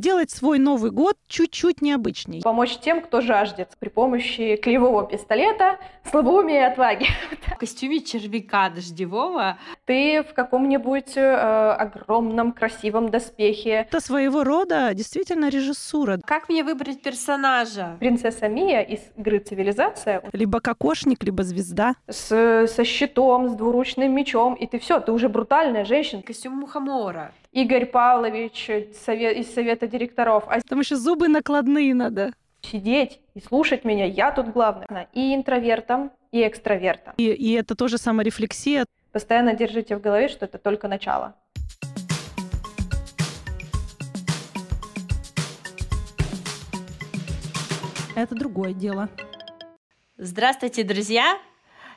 сделать свой Новый год чуть-чуть необычней. Помочь тем, кто жаждет при помощи клеевого пистолета, слабоумия и отваги. В костюме червяка дождевого. Ты в каком-нибудь э, огромном красивом доспехе. Это своего рода действительно режиссура. Как мне выбрать персонажа? Принцесса Мия из игры «Цивилизация». Либо кокошник, либо звезда. С, со щитом, с двуручным мечом, и ты все, ты уже брутальная женщина. Костюм мухомора. Игорь Павлович из совета директоров. А там еще зубы накладные надо. Сидеть и слушать меня, я тут главная. И интровертом, и экстравертом. И, и это тоже саморефлексия. Постоянно держите в голове, что это только начало. Это другое дело. Здравствуйте, друзья!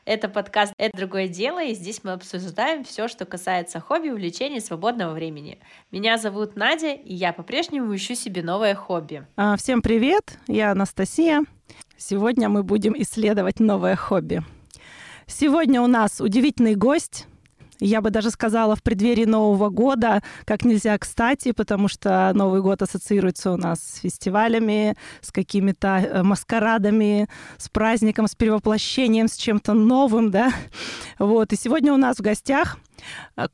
Это подкаст «Это другое дело», и здесь мы обсуждаем все, что касается хобби, увлечений, свободного времени. Меня зовут Надя, и я по-прежнему ищу себе новое хобби. А, всем привет, я Анастасия. Сегодня мы будем исследовать новое хобби. Сегодня у нас удивительный гость, я бы даже сказала, в преддверии Нового года, как нельзя кстати, потому что Новый год ассоциируется у нас с фестивалями, с какими-то э, маскарадами, с праздником, с перевоплощением, с чем-то новым, да. Вот. И сегодня у нас в гостях э,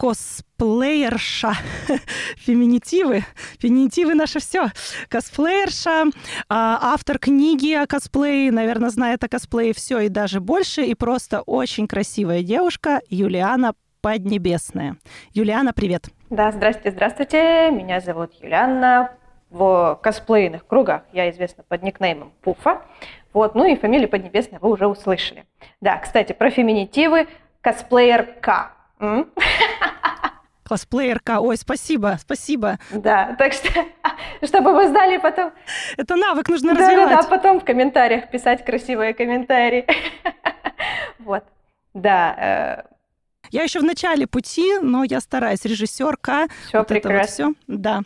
косплеерша, феминитивы, феминитивы наше все, косплеерша, а, автор книги о косплее, наверное, знает о косплее все и даже больше, и просто очень красивая девушка Юлиана Поднебесная. Юлиана, привет. Да, здравствуйте, здравствуйте. Меня зовут Юлиана. В косплейных кругах я известна под никнеймом Пуфа. Вот, ну и фамилию Поднебесная вы уже услышали. Да, кстати, про феминитивы косплеерка Косплеерка. Ой, спасибо, спасибо. Да, так что, чтобы вы знали потом... Это навык нужно развивать. Да-да-да, потом в комментариях писать красивые комментарии. Вот, да. Э. Я еще в начале пути, но я стараюсь. Режиссерка. Все вот прекрасно. вот все. Да.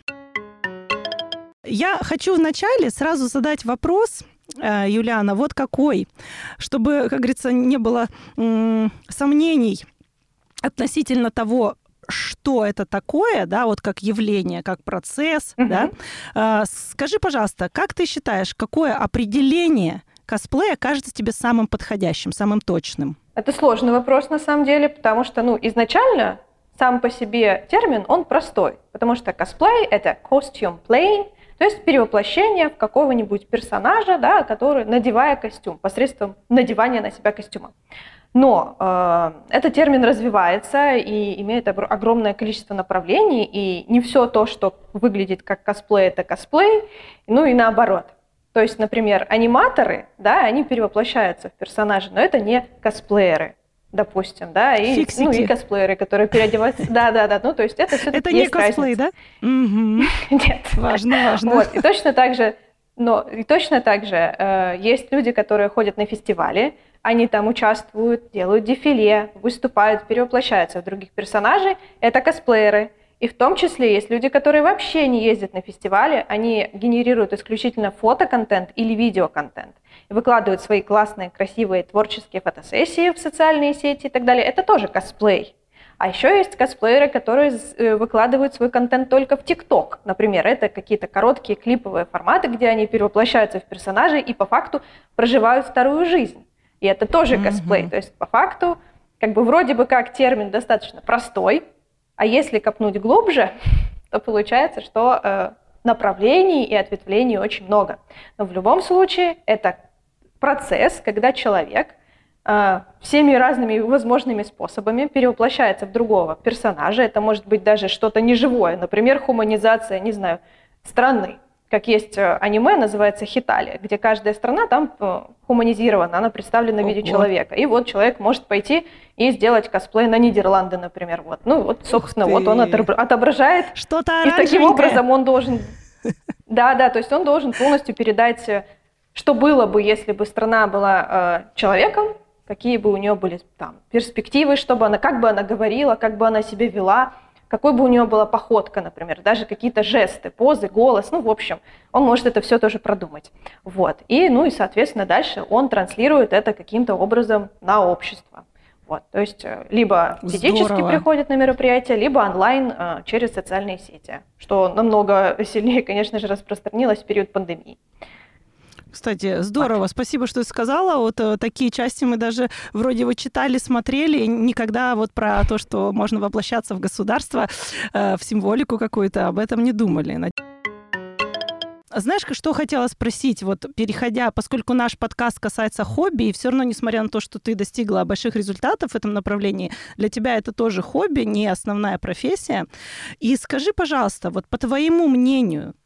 Я хочу вначале сразу задать вопрос, э, Юлиана, вот какой, чтобы, как говорится, не было сомнений относительно того, что это такое, да, вот как явление, как процесс, uh-huh. да. А, скажи, пожалуйста, как ты считаешь, какое определение косплея кажется тебе самым подходящим, самым точным? Это сложный вопрос на самом деле, потому что, ну, изначально сам по себе термин, он простой, потому что косплей — это costume playing, то есть перевоплощение в какого-нибудь персонажа, да, который, надевая костюм, посредством надевания на себя костюма. Но э, этот термин развивается и имеет огромное количество направлений, и не все то, что выглядит как косплей, это косплей, ну и наоборот. То есть, например, аниматоры, да, они перевоплощаются в персонажей, но это не косплееры, допустим, да, и, ну, и косплееры, которые переодеваются. Да, да, да. Ну, то есть это все-таки Это не косплей, да? Нет. Важно, важно. Вот, и точно так же, но и точно так же э, есть люди, которые ходят на фестивали, они там участвуют, делают дефиле, выступают, перевоплощаются в других персонажей, это косплееры. И в том числе есть люди, которые вообще не ездят на фестивали, они генерируют исключительно фотоконтент или видеоконтент. Выкладывают свои классные, красивые, творческие фотосессии в социальные сети и так далее. Это тоже косплей. А еще есть косплееры, которые э, выкладывают свой контент только в ТикТок. Например, это какие-то короткие клиповые форматы, где они перевоплощаются в персонажей и по факту проживают вторую жизнь. И это тоже косплей. Mm-hmm. То есть по факту, как бы вроде бы как термин достаточно простой, а если копнуть глубже, то получается, что э, направлений и ответвлений очень много. Но в любом случае это процесс, когда человек э, всеми разными возможными способами перевоплощается в другого персонажа. Это может быть даже что-то неживое, например, хуманизация, не знаю, страны как есть э, аниме, называется Хитали, где каждая страна там э, хуманизирована, она представлена в виде Ого. человека. И вот человек может пойти и сделать косплей на Нидерланды, например. Вот. Ну вот, собственно, вот он отображает. Что-то И таким образом он должен... Да, да, то есть он должен полностью передать, э, что было бы, если бы страна была э, человеком, какие бы у нее были там перспективы, чтобы она, как бы она говорила, как бы она себя вела, какой бы у него была походка, например, даже какие-то жесты, позы, голос, ну, в общем, он может это все тоже продумать. Вот. И, ну, и, соответственно, дальше он транслирует это каким-то образом на общество. Вот, то есть э, либо физически Здорово. приходят на мероприятия, либо онлайн э, через социальные сети, что намного сильнее, конечно же, распространилось в период пандемии. Кстати, здорово. Спасибо, что сказала. Вот э, такие части мы даже вроде бы читали, смотрели. Никогда вот про то, что можно воплощаться в государство, э, в символику какую-то, об этом не думали. Знаешь, что хотела спросить, вот переходя, поскольку наш подкаст касается хобби, и все равно, несмотря на то, что ты достигла больших результатов в этом направлении, для тебя это тоже хобби, не основная профессия. И скажи, пожалуйста, вот по твоему мнению, а,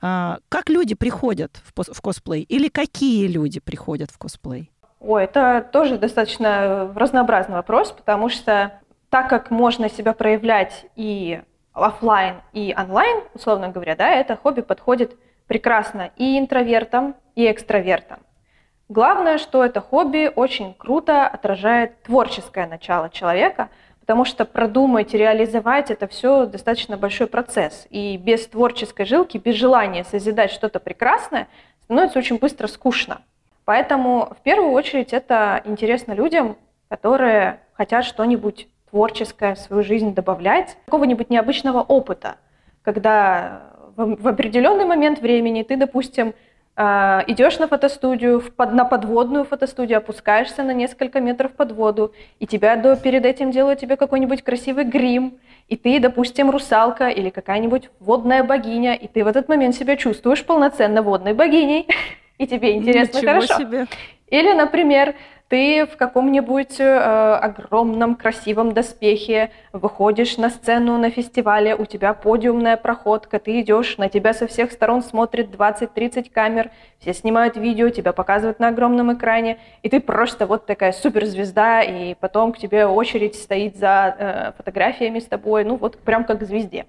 как люди приходят в косплей или какие люди приходят в косплей? Ой, это тоже достаточно разнообразный вопрос, потому что так как можно себя проявлять и офлайн, и онлайн, условно говоря, да, это хобби подходит прекрасно и интровертам, и экстравертам. Главное, что это хобби очень круто отражает творческое начало человека, потому что продумать, реализовать это все достаточно большой процесс. И без творческой жилки, без желания созидать что-то прекрасное, становится очень быстро скучно. Поэтому в первую очередь это интересно людям, которые хотят что-нибудь творческое в свою жизнь добавлять, какого-нибудь необычного опыта, когда в, определенный момент времени ты, допустим, идешь на фотостудию, на подводную фотостудию, опускаешься на несколько метров под воду, и тебя до, перед этим делают тебе какой-нибудь красивый грим, и ты, допустим, русалка или какая-нибудь водная богиня, и ты в этот момент себя чувствуешь полноценно водной богиней, и тебе интересно Ничего хорошо. Себе. Или, например, ты в каком-нибудь э, огромном красивом доспехе выходишь на сцену на фестивале, у тебя подиумная проходка, ты идешь, на тебя со всех сторон смотрит 20-30 камер, все снимают видео, тебя показывают на огромном экране, и ты просто вот такая суперзвезда, и потом к тебе очередь стоит за э, фотографиями с тобой, ну вот прям как звезде.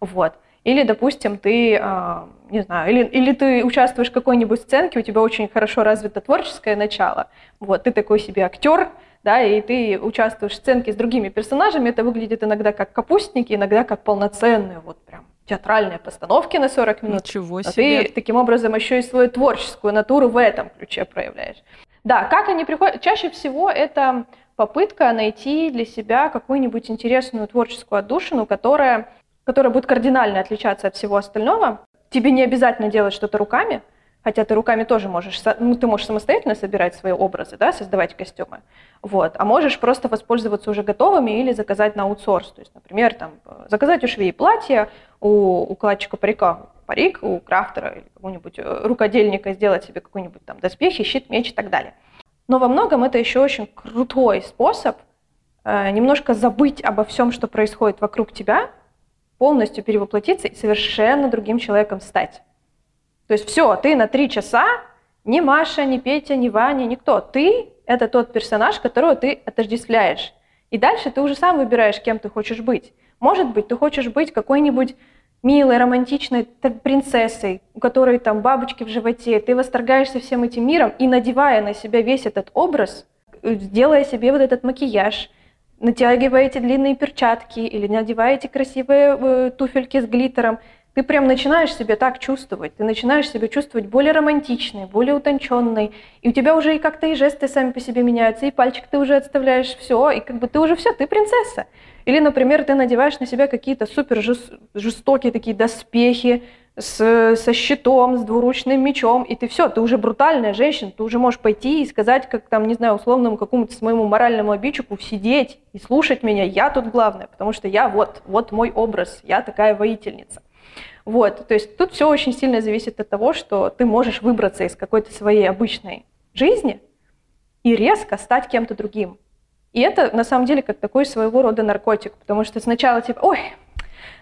Вот. Или, допустим, ты, а, не знаю, или, или ты участвуешь в какой-нибудь сценке, у тебя очень хорошо развито творческое начало, вот, ты такой себе актер, да, и ты участвуешь в сценке с другими персонажами, это выглядит иногда как капустники, иногда как полноценные, вот прям театральные постановки на 40 минут. Ничего себе. А ты таким образом еще и свою творческую натуру в этом ключе проявляешь. Да, как они приходят? Чаще всего это попытка найти для себя какую-нибудь интересную творческую отдушину, которая которая будет кардинально отличаться от всего остального. Тебе не обязательно делать что-то руками, хотя ты руками тоже можешь, ну, ты можешь самостоятельно собирать свои образы, да, создавать костюмы, вот, а можешь просто воспользоваться уже готовыми или заказать на аутсорс, то есть, например, там, заказать у швеи платье, у укладчика парика парик, у крафтера или какого-нибудь э, рукодельника сделать себе какой-нибудь там доспехи, щит, меч и так далее. Но во многом это еще очень крутой способ э, немножко забыть обо всем, что происходит вокруг тебя, полностью перевоплотиться и совершенно другим человеком стать. То есть все, ты на три часа ни Маша, ни Петя, ни Ваня, никто. Ты — это тот персонаж, которого ты отождествляешь. И дальше ты уже сам выбираешь, кем ты хочешь быть. Может быть, ты хочешь быть какой-нибудь милой, романтичной принцессой, у которой там бабочки в животе, ты восторгаешься всем этим миром и надевая на себя весь этот образ, делая себе вот этот макияж, натягиваете длинные перчатки или надеваете красивые э, туфельки с глиттером, ты прям начинаешь себя так чувствовать, ты начинаешь себя чувствовать более романтичной, более утонченной, и у тебя уже и как-то и жесты сами по себе меняются, и пальчик ты уже отставляешь, все, и как бы ты уже все, ты принцесса. Или, например, ты надеваешь на себя какие-то супер жестокие такие доспехи, с, со щитом, с двуручным мечом, и ты все, ты уже брутальная женщина, ты уже можешь пойти и сказать, как там, не знаю, условному какому-то своему моральному обидчику сидеть и слушать меня, я тут главная, потому что я вот, вот мой образ, я такая воительница. Вот, то есть тут все очень сильно зависит от того, что ты можешь выбраться из какой-то своей обычной жизни и резко стать кем-то другим. И это на самом деле как такой своего рода наркотик, потому что сначала типа, ой,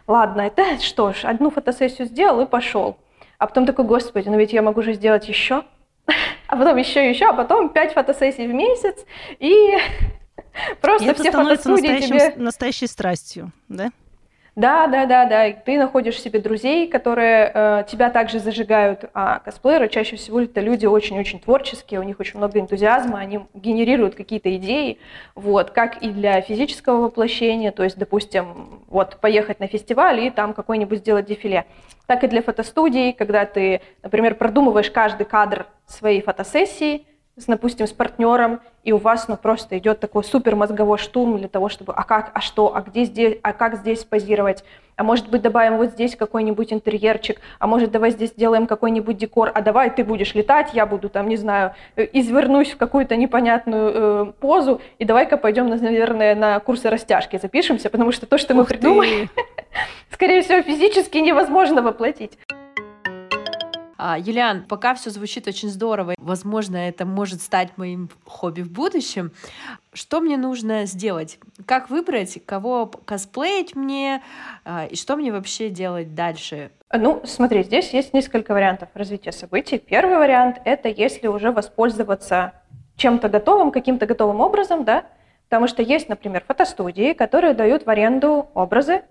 ладно, это что ж, одну фотосессию сделал и пошел. А потом такой, господи, ну ведь я могу же сделать еще, а потом еще, еще, а потом пять фотосессий в месяц, и просто и все фотостудии тебе... настоящей страстью, да? Да, да, да, да. ты находишь себе друзей, которые э, тебя также зажигают. А косплееры чаще всего это люди очень-очень творческие, у них очень много энтузиазма, они генерируют какие-то идеи, вот, как и для физического воплощения, то есть, допустим, вот поехать на фестиваль и там какой-нибудь сделать дефиле, так и для фотостудий, когда ты, например, продумываешь каждый кадр своей фотосессии, допустим, с партнером, и у вас ну, просто идет такой супер мозговой штурм для того, чтобы а как, а что, а где здесь, а как здесь позировать, а может быть добавим вот здесь какой-нибудь интерьерчик, а может давай здесь сделаем какой-нибудь декор, а давай ты будешь летать, я буду там, не знаю, э, извернусь в какую-то непонятную э, позу, и давай-ка пойдем, наверное, на курсы растяжки запишемся, потому что то, что мы придумали, скорее всего, физически невозможно воплотить. А, Юлиан, пока все звучит очень здорово, возможно, это может стать моим хобби в будущем. Что мне нужно сделать? Как выбрать, кого косплеить мне, а, и что мне вообще делать дальше? Ну, смотри, здесь есть несколько вариантов развития событий. Первый вариант — это если уже воспользоваться чем-то готовым, каким-то готовым образом, да, потому что есть, например, фотостудии, которые дают в аренду образы,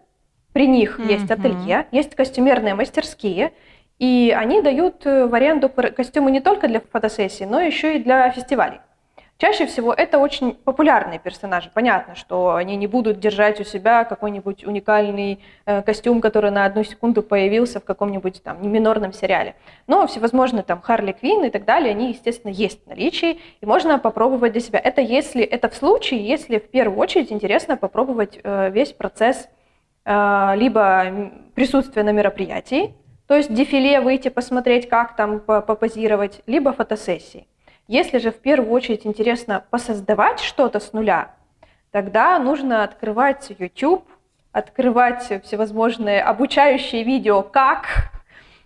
при них mm-hmm. есть ателье, есть костюмерные мастерские, и они дают э, в аренду костюмы не только для фотосессий, но еще и для фестивалей. Чаще всего это очень популярные персонажи. Понятно, что они не будут держать у себя какой-нибудь уникальный э, костюм, который на одну секунду появился в каком-нибудь там минорном сериале. Но всевозможные там Харли Квин и так далее, они, естественно, есть в наличии, и можно попробовать для себя. Это если это в случае, если в первую очередь интересно попробовать э, весь процесс э, либо присутствия на мероприятии, то есть дефиле выйти посмотреть, как там попозировать, либо фотосессии. Если же в первую очередь интересно посоздавать что-то с нуля, тогда нужно открывать YouTube, открывать всевозможные обучающие видео, как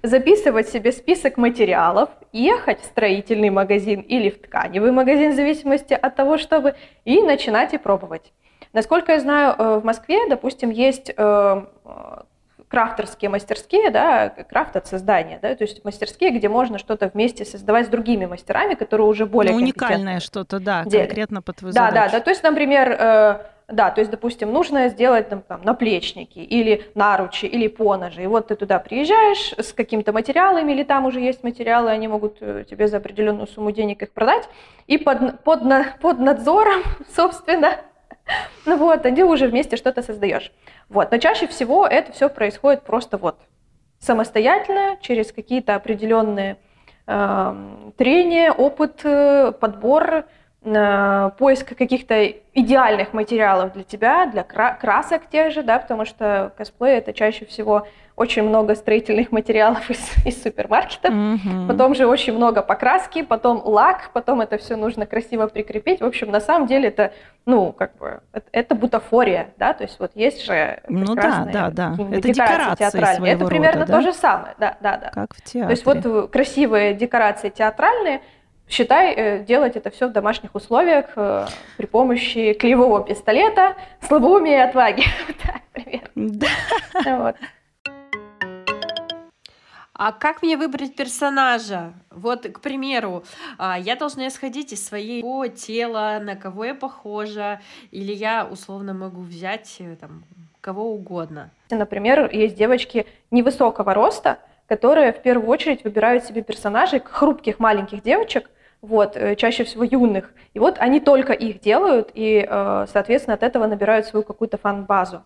записывать себе список материалов, ехать в строительный магазин или в тканевый магазин, в зависимости от того, чтобы, и начинать и пробовать. Насколько я знаю, э, в Москве, допустим, есть э, крафтерские мастерские, да, крафт от создания, да, то есть мастерские, где можно что-то вместе создавать с другими мастерами, которые уже более ну, уникальное что-то, да, делят. конкретно под твою да, задачу. Да, да, то есть, например, э, да, то есть, допустим, нужно сделать там, там наплечники или наручи или поножи, и вот ты туда приезжаешь с какими-то материалами, или там уже есть материалы, они могут э, тебе за определенную сумму денег их продать, и под, под, под надзором, собственно, ну вот, ты уже вместе что-то создаешь. Вот. Но чаще всего это все происходит просто вот самостоятельно, через какие-то определенные э, трения, опыт, э, подбор, поиск каких-то идеальных материалов для тебя, для красок тех же, да, потому что косплей это чаще всего очень много строительных материалов из, из супермаркетов, mm-hmm. потом же очень много покраски, потом лак, потом это все нужно красиво прикрепить. В общем, на самом деле это, ну, как бы, это, это бутафория, да, то есть вот есть же ну, да, да, да. Это декорации театральные. Это примерно рода, да? то же самое, да, да, да. Как в театре. То есть вот красивые декорации театральные, считай, э, делать это все в домашних условиях э, при помощи клеевого пистолета, слабоумия и отваги. Так, примерно. Вот. А как мне выбрать персонажа? Вот, к примеру, а, я должна исходить из своего тела, на кого я похожа, или я условно могу взять э, там, кого угодно. Например, есть девочки невысокого роста, которые в первую очередь выбирают себе персонажей хрупких маленьких девочек, вот, э, чаще всего юных. И вот они только их делают, и, э, соответственно, от этого набирают свою какую-то фан-базу.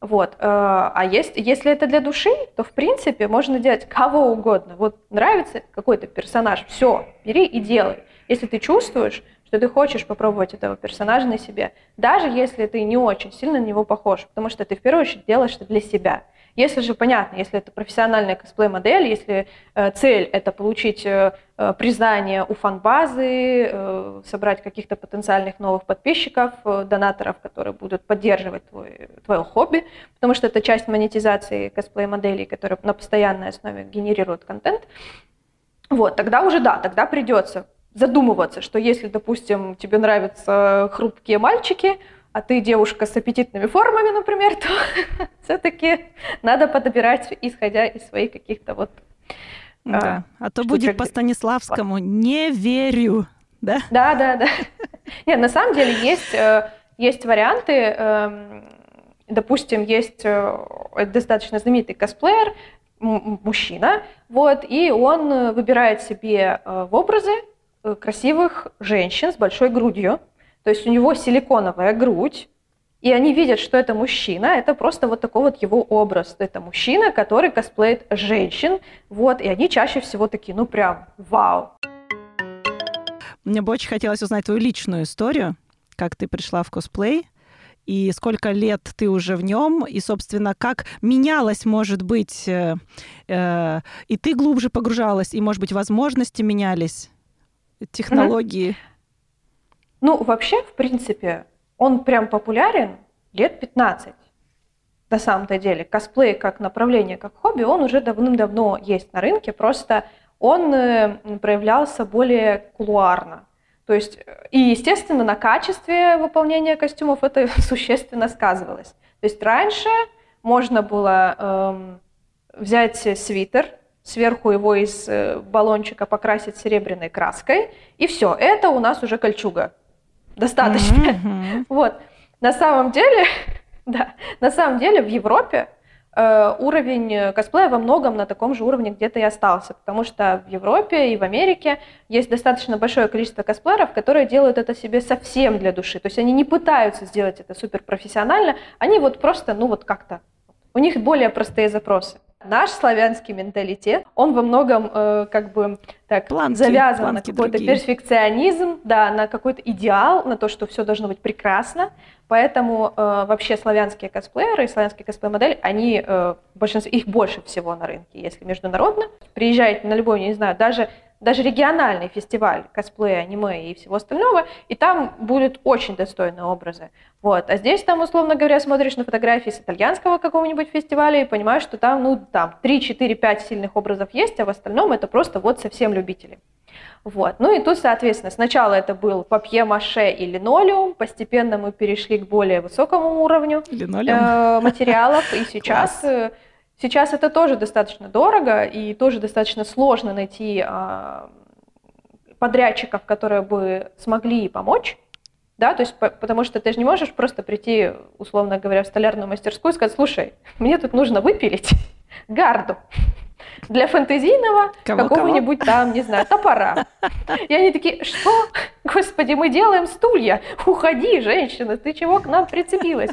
Вот. Э, а есть, если это для души, то в принципе можно делать кого угодно. Вот нравится какой-то персонаж, все, бери и делай. Если ты чувствуешь, что ты хочешь попробовать этого персонажа на себе, даже если ты не очень сильно на него похож, потому что ты в первую очередь делаешь это для себя. Если же понятно, если это профессиональная косплей-модель, если э, цель это получить э, э признание у фан-базы, э, собрать каких-то потенциальных новых подписчиков, э, донаторов, которые будут поддерживать твой, твое хобби, потому что это часть монетизации косплей-моделей, которые на постоянной основе генерируют контент, вот, тогда уже да, тогда придется задумываться, что если, допустим, тебе нравятся хрупкие мальчики, а ты девушка с аппетитными формами, например, то все-таки надо подбирать, исходя из своих каких-то вот... Да. А, а то будет по Станиславскому «не верю». Да, да, да. да. Нет, на самом деле есть, э, есть варианты, эм, допустим, есть э, достаточно знаменитый косплеер, мужчина, вот, и он выбирает себе э, в образы красивых женщин с большой грудью, то есть у него силиконовая грудь, и они видят, что это мужчина, это просто вот такой вот его образ. Это мужчина, который косплеит женщин, вот, и они чаще всего такие, ну прям, вау. Мне бы очень хотелось узнать твою личную историю, как ты пришла в косплей, и сколько лет ты уже в нем, и, собственно, как менялось, может быть, э, э, и ты глубже погружалась, и, может быть, возможности менялись, технологии. Ну, вообще, в принципе, он прям популярен лет 15. На самом-то деле, косплей как направление, как хобби, он уже давным-давно есть на рынке, просто он э, проявлялся более кулуарно. То есть, и, естественно, на качестве выполнения костюмов это существенно сказывалось. То есть раньше можно было эм, взять свитер, сверху его из э, баллончика покрасить серебряной краской, и все, это у нас уже кольчуга. Достаточно. Mm-hmm. Вот. На самом деле, да, на самом деле в Европе Э, уровень косплея во многом на таком же уровне где-то и остался, потому что в Европе и в Америке есть достаточно большое количество косплееров, которые делают это себе совсем для души. То есть они не пытаются сделать это супер профессионально, они вот просто, ну вот как-то, у них более простые запросы. Наш славянский менталитет, он во многом э, как бы так планки, завязан планки на какой-то перфекционизм, да, на какой-то идеал, на то, что все должно быть прекрасно. Поэтому э, вообще славянские косплееры и славянские косплей-модели, они, э, большинство, их больше всего на рынке, если международно. Приезжаете на любой, не знаю, даже даже региональный фестиваль косплея, аниме и всего остального, и там будут очень достойные образы. Вот. А здесь там, условно говоря, смотришь на фотографии с итальянского какого-нибудь фестиваля и понимаешь, что там, ну, там 3, 4, 5 сильных образов есть, а в остальном это просто вот совсем любители. Вот. Ну и тут, соответственно, сначала это был папье-маше и линолеум, постепенно мы перешли к более высокому уровню э, материалов, и сейчас э, Сейчас это тоже достаточно дорого и тоже достаточно сложно найти а, подрядчиков, которые бы смогли помочь. Да, то есть, потому что ты же не можешь просто прийти, условно говоря, в столярную мастерскую и сказать, слушай, мне тут нужно выпилить гарду для фэнтезийного какого-нибудь там, не знаю, топора. И они такие, что? Господи, мы делаем стулья. Уходи, женщина, ты чего к нам прицепилась?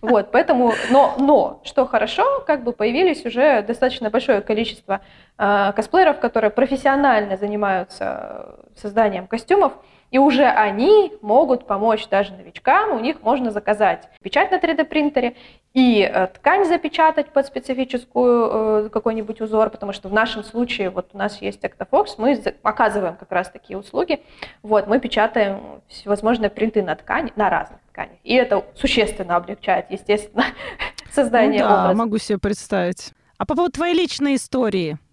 Вот, поэтому, но, но, что хорошо, как бы появились уже достаточно большое количество э, косплееров, которые профессионально занимаются созданием костюмов, и уже они могут помочь даже новичкам, у них можно заказать печать на 3D принтере и э, ткань запечатать под специфическую э, какой-нибудь узор, потому что в нашем случае, вот у нас есть Octafox, мы оказываем как раз такие услуги, вот, мы печатаем всевозможные принты на ткани, на разных тканях, и это существенно облегчает, естественно, создание ну, да, образа. могу себе представить. А по поводу твоей личной истории –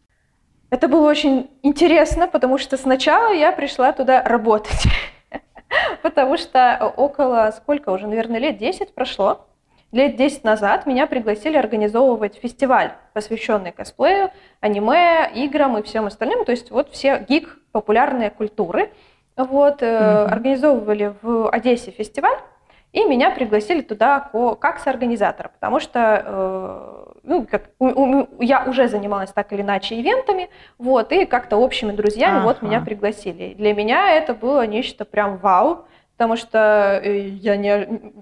это было очень интересно, потому что сначала я пришла туда работать. Потому что около, сколько уже, наверное, лет 10 прошло. Лет 10 назад меня пригласили организовывать фестиваль, посвященный косплею, аниме, играм и всем остальным. То есть вот все гик популярные культуры. Вот, mm-hmm. организовывали в Одессе фестиваль. И меня пригласили туда как соорганизатора, потому что э, ну, как, у, у, я уже занималась так или иначе ивентами, вот, и как-то общими друзьями ага. вот меня пригласили. Для меня это было нечто прям вау, потому что э, я, не,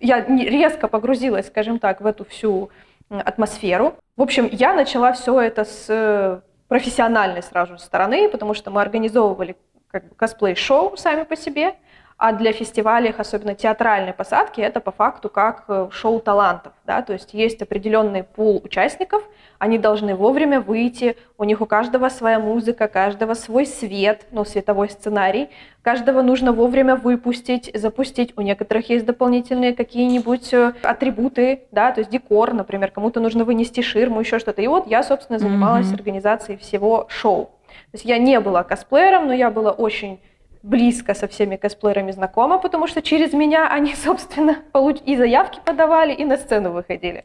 я резко погрузилась, скажем так, в эту всю атмосферу. В общем, я начала все это с профессиональной сразу стороны, потому что мы организовывали как бы косплей-шоу сами по себе, а для фестивалей, особенно театральной посадки, это по факту как э, шоу талантов. Да? То есть есть определенный пул участников, они должны вовремя выйти, у них у каждого своя музыка, каждого свой свет, ну, световой сценарий, каждого нужно вовремя выпустить, запустить. У некоторых есть дополнительные какие-нибудь э, атрибуты, да, то есть декор, например, кому-то нужно вынести ширму, еще что-то. И вот я, собственно, занималась mm-hmm. организацией всего шоу. То есть я не была косплеером, но я была очень близко со всеми косплеерами знакома, потому что через меня они, собственно, и заявки подавали, и на сцену выходили.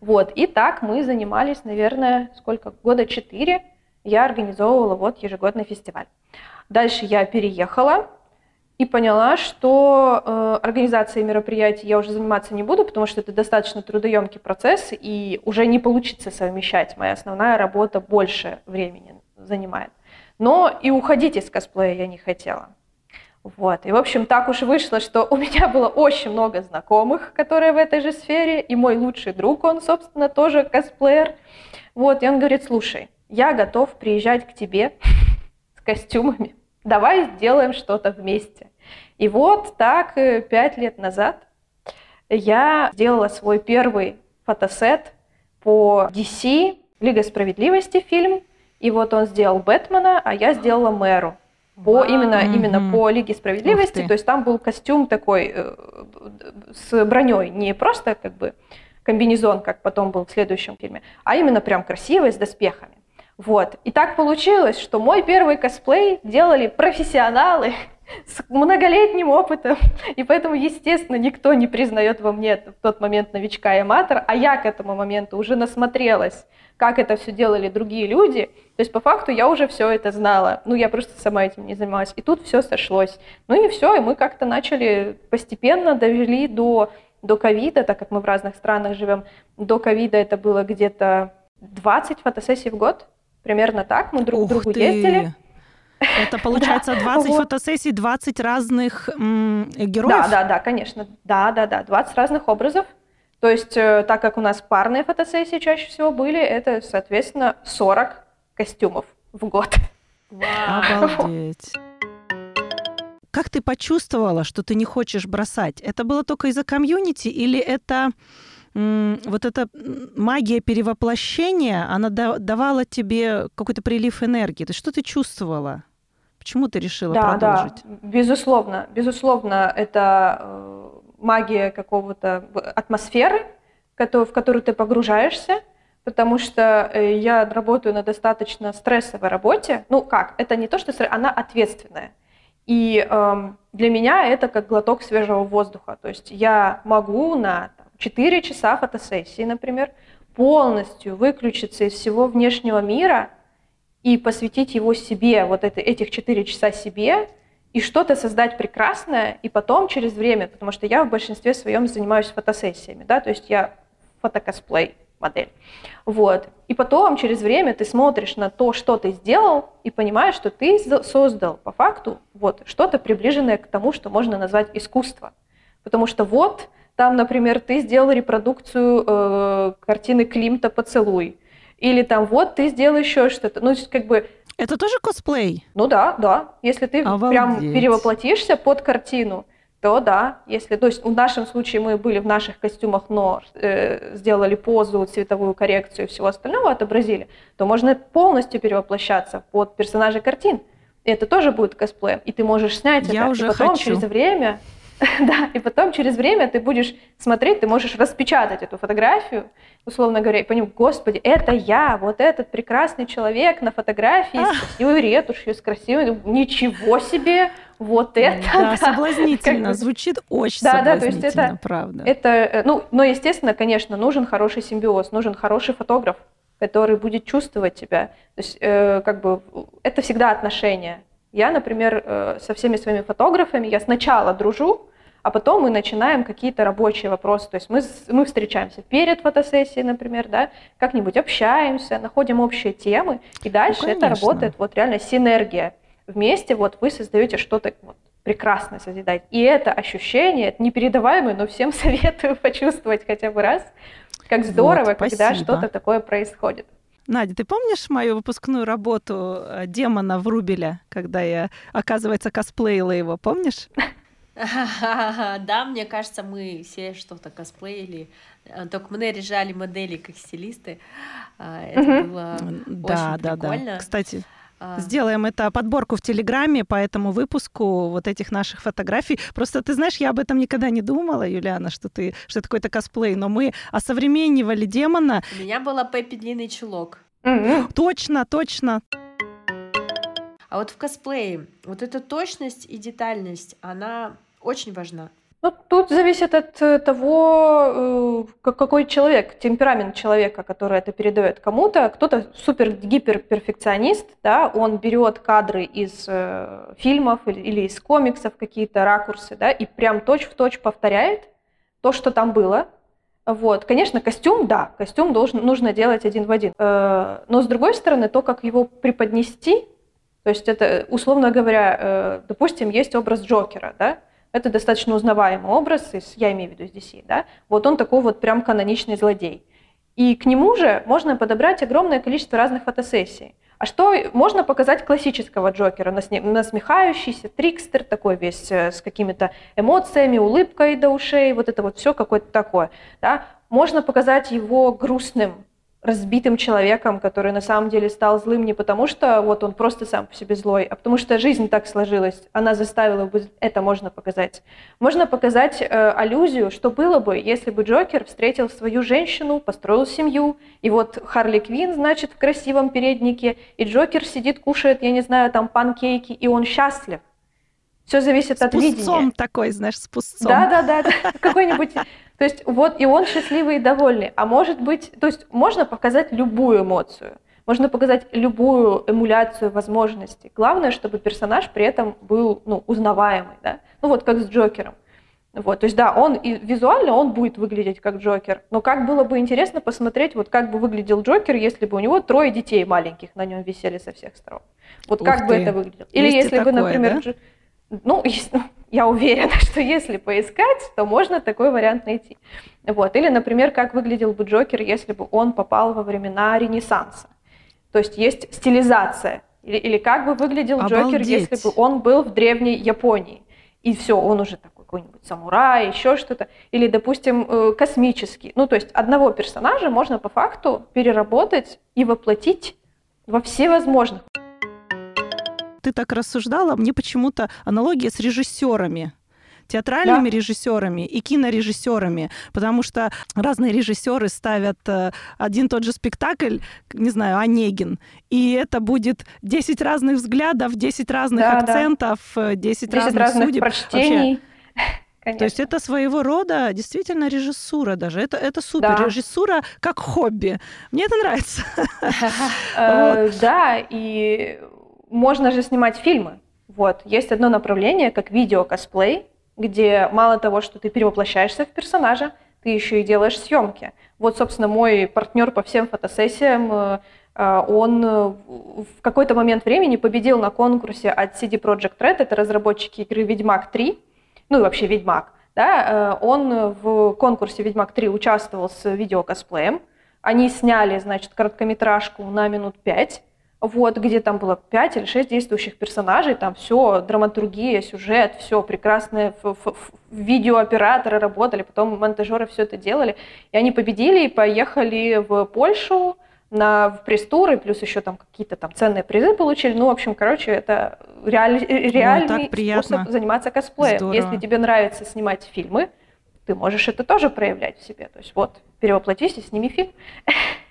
Вот, и так мы занимались, наверное, сколько, года четыре я организовывала вот ежегодный фестиваль. Дальше я переехала и поняла, что э, организацией мероприятий я уже заниматься не буду, потому что это достаточно трудоемкий процесс, и уже не получится совмещать. Моя основная работа больше времени занимает. Но и уходить из косплея я не хотела. Вот. И, в общем, так уж вышло, что у меня было очень много знакомых, которые в этой же сфере, и мой лучший друг, он, собственно, тоже косплеер. Вот. И он говорит, слушай, я готов приезжать к тебе с костюмами давай сделаем что-то вместе. И вот так э, пять лет назад я сделала свой первый фотосет по DC, Лига справедливости фильм, и вот он сделал Бэтмена, а я сделала Мэру. По, именно, mm-hmm. именно по Лиге справедливости, то есть там был костюм такой э, с броней, не просто как бы комбинезон, как потом был в следующем фильме, а именно прям красивый, с доспехами. Вот. И так получилось, что мой первый косплей делали профессионалы с многолетним опытом, и поэтому, естественно, никто не признает во мне в тот момент новичка и аматор, а я к этому моменту уже насмотрелась, как это все делали другие люди, то есть по факту я уже все это знала, ну я просто сама этим не занималась, и тут все сошлось. Ну и все, и мы как-то начали постепенно довели до до ковида, так как мы в разных странах живем, до ковида это было где-то 20 фотосессий в год, примерно так, мы друг к другу ты. ездили. Это получается 20 фотосессий, 20 разных героев? Да, да, да, конечно. Да, да, да, 20 разных образов. То есть, э, так как у нас парные фотосессии чаще всего были, это, соответственно, 40 костюмов в год. Обалдеть. Как ты почувствовала, что ты не хочешь бросать? Это было только из-за комьюнити или это вот эта магия перевоплощения, она давала тебе какой-то прилив энергии. То есть что ты чувствовала? Почему ты решила да, продолжить? Да, безусловно. Безусловно, это э, магия какого-то атмосферы, в которую ты погружаешься, потому что э, я работаю на достаточно стрессовой работе. Ну как, это не то, что стресс, она ответственная. И эм, для меня это как глоток свежего воздуха. То есть я могу на 4 часа фотосессии, например, полностью выключиться из всего внешнего мира и посвятить его себе, вот это, этих 4 часа себе, и что-то создать прекрасное, и потом через время, потому что я в большинстве своем занимаюсь фотосессиями, да, то есть я фотокосплей модель. Вот. И потом, через время, ты смотришь на то, что ты сделал, и понимаешь, что ты создал по факту вот, что-то приближенное к тому, что можно назвать искусство. Потому что вот там, например, ты сделал репродукцию э, картины Климта «Поцелуй». Или там вот ты сделал еще что-то. Ну, как бы... Это тоже косплей? Ну да, да. Если ты Обалдеть. прям перевоплотишься под картину, то да, если, то есть в нашем случае мы были в наших костюмах, но э, сделали позу, цветовую коррекцию и всего остального отобразили, то можно полностью перевоплощаться под персонажей картин. И это тоже будет косплеем. И ты можешь снять Я это, уже и потом хочу. через время Да, и потом через время ты будешь смотреть, ты можешь распечатать эту фотографию, условно говоря, и понимать, господи, это я, вот этот прекрасный человек на фотографии с красивой ретушью, с красивой, ничего себе, вот это. Да, да. соблазнительно, звучит очень да, соблазнительно, да, то есть это, правда. Это, э, ну, но естественно, конечно, нужен хороший симбиоз, нужен хороший фотограф, который будет чувствовать тебя. То есть, э, как бы, это всегда отношения. Я, например, э, со всеми своими фотографами, я сначала дружу, а потом мы начинаем какие-то рабочие вопросы. То есть мы, мы встречаемся перед фотосессией, например, да, как-нибудь общаемся, находим общие темы, и дальше ну, это работает вот реально синергия. Вместе вот вы создаете что-то вот, прекрасное созидать. И это ощущение, это непередаваемое, но всем советую почувствовать хотя бы раз, как здорово, вот, когда что-то такое происходит. Надя, ты помнишь мою выпускную работу э, демона Врубеля, когда я, оказывается, косплеила его, помнишь? Да, мне кажется, мы все что-то косплеили. Э, только мы наряжали модели как стилисты. А, это было очень прикольно. Кстати. Сделаем это подборку в Телеграме по этому выпуску вот этих наших фотографий. Просто ты знаешь, я об этом никогда не думала, Юлиана, что ты что это какой-то косплей, но мы осовременивали демона. У меня была Пеппи длинный чулок. Точно, точно. А вот в косплее вот эта точность и детальность, она очень важна. Ну, тут зависит от э, того, э, какой человек, темперамент человека, который это передает кому-то. Кто-то супер гиперперфекционист, да, он берет кадры из э, фильмов или, из комиксов, какие-то ракурсы, да, и прям точь-в-точь повторяет то, что там было. Вот, конечно, костюм, да, костюм должен, нужно делать один в один. Но с другой стороны, то, как его преподнести, то есть это, условно говоря, допустим, есть образ Джокера, да, это достаточно узнаваемый образ, я имею в виду DC, да? Вот он такой вот прям каноничный злодей. И к нему же можно подобрать огромное количество разных фотосессий. А что можно показать классического Джокера? Насмехающийся, трикстер, такой весь э, с какими-то эмоциями, улыбкой до ушей, вот это вот все какое-то такое. Да? Можно показать его грустным, разбитым человеком, который на самом деле стал злым не потому, что вот он просто сам по себе злой, а потому что жизнь так сложилась, она заставила бы это можно показать. Можно показать э, аллюзию, что было бы, если бы Джокер встретил свою женщину, построил семью, и вот Харли Квин, значит, в красивом переднике, и Джокер сидит, кушает, я не знаю, там панкейки, и он счастлив. Все зависит с от видения. С такой, знаешь, с пустцом. Да-да-да, какой-нибудь то есть вот и он счастливый и довольный. А может быть, то есть можно показать любую эмоцию, можно показать любую эмуляцию возможностей. Главное, чтобы персонаж при этом был ну, узнаваемый, да? Ну вот как с Джокером. Вот, то есть да, он и визуально он будет выглядеть как Джокер, но как было бы интересно посмотреть, вот как бы выглядел Джокер, если бы у него трое детей маленьких на нем висели со всех сторон. Вот Ух как ты. бы это выглядело. Или Есть если такое, бы, например, да? ну, я уверена, что если поискать, то можно такой вариант найти. Вот. Или, например, как выглядел бы Джокер, если бы он попал во времена Ренессанса. То есть есть стилизация. Или, или как бы выглядел Обалдеть. Джокер, если бы он был в древней Японии. И все, он уже такой какой-нибудь самурай, еще что-то. Или, допустим, э, космический. Ну, то есть одного персонажа можно по факту переработать и воплотить во все возможных ты так рассуждала, мне почему-то аналогия с режиссерами театральными да. режиссерами и кинорежиссерами, потому что разные режиссеры ставят э, один тот же спектакль, не знаю, Онегин, и это будет 10 разных взглядов, 10 разных да, акцентов, да. 10, 10 разных, разных судеб. прочтений. Конечно. То есть это своего рода действительно режиссура даже. Это, это супер. Да. Режиссура как хобби. Мне это нравится. Э, да, и можно же снимать фильмы. Вот. Есть одно направление, как видео-косплей, где мало того, что ты перевоплощаешься в персонажа, ты еще и делаешь съемки. Вот, собственно, мой партнер по всем фотосессиям, э, э, он э, в какой-то момент времени победил на конкурсе от CD Projekt Red, это разработчики игры «Ведьмак 3», ну и вообще «Ведьмак». Да, он в конкурсе «Ведьмак 3» участвовал с видеокосплеем. Они сняли, значит, короткометражку на минут пять, вот, где там было 5 или 6 действующих персонажей, там все, драматургия, сюжет, все прекрасные видеооператоры работали, потом монтажеры все это делали, и они победили и поехали в Польшу, на в пресс-тур, и плюс еще там какие-то там ценные призы получили. Ну, в общем, короче, это реаль, реальный Ой, способ заниматься косплеем. Здорово. Если тебе нравится снимать фильмы, ты можешь это тоже проявлять в себе. То есть вот, перевоплотись и сними фильм.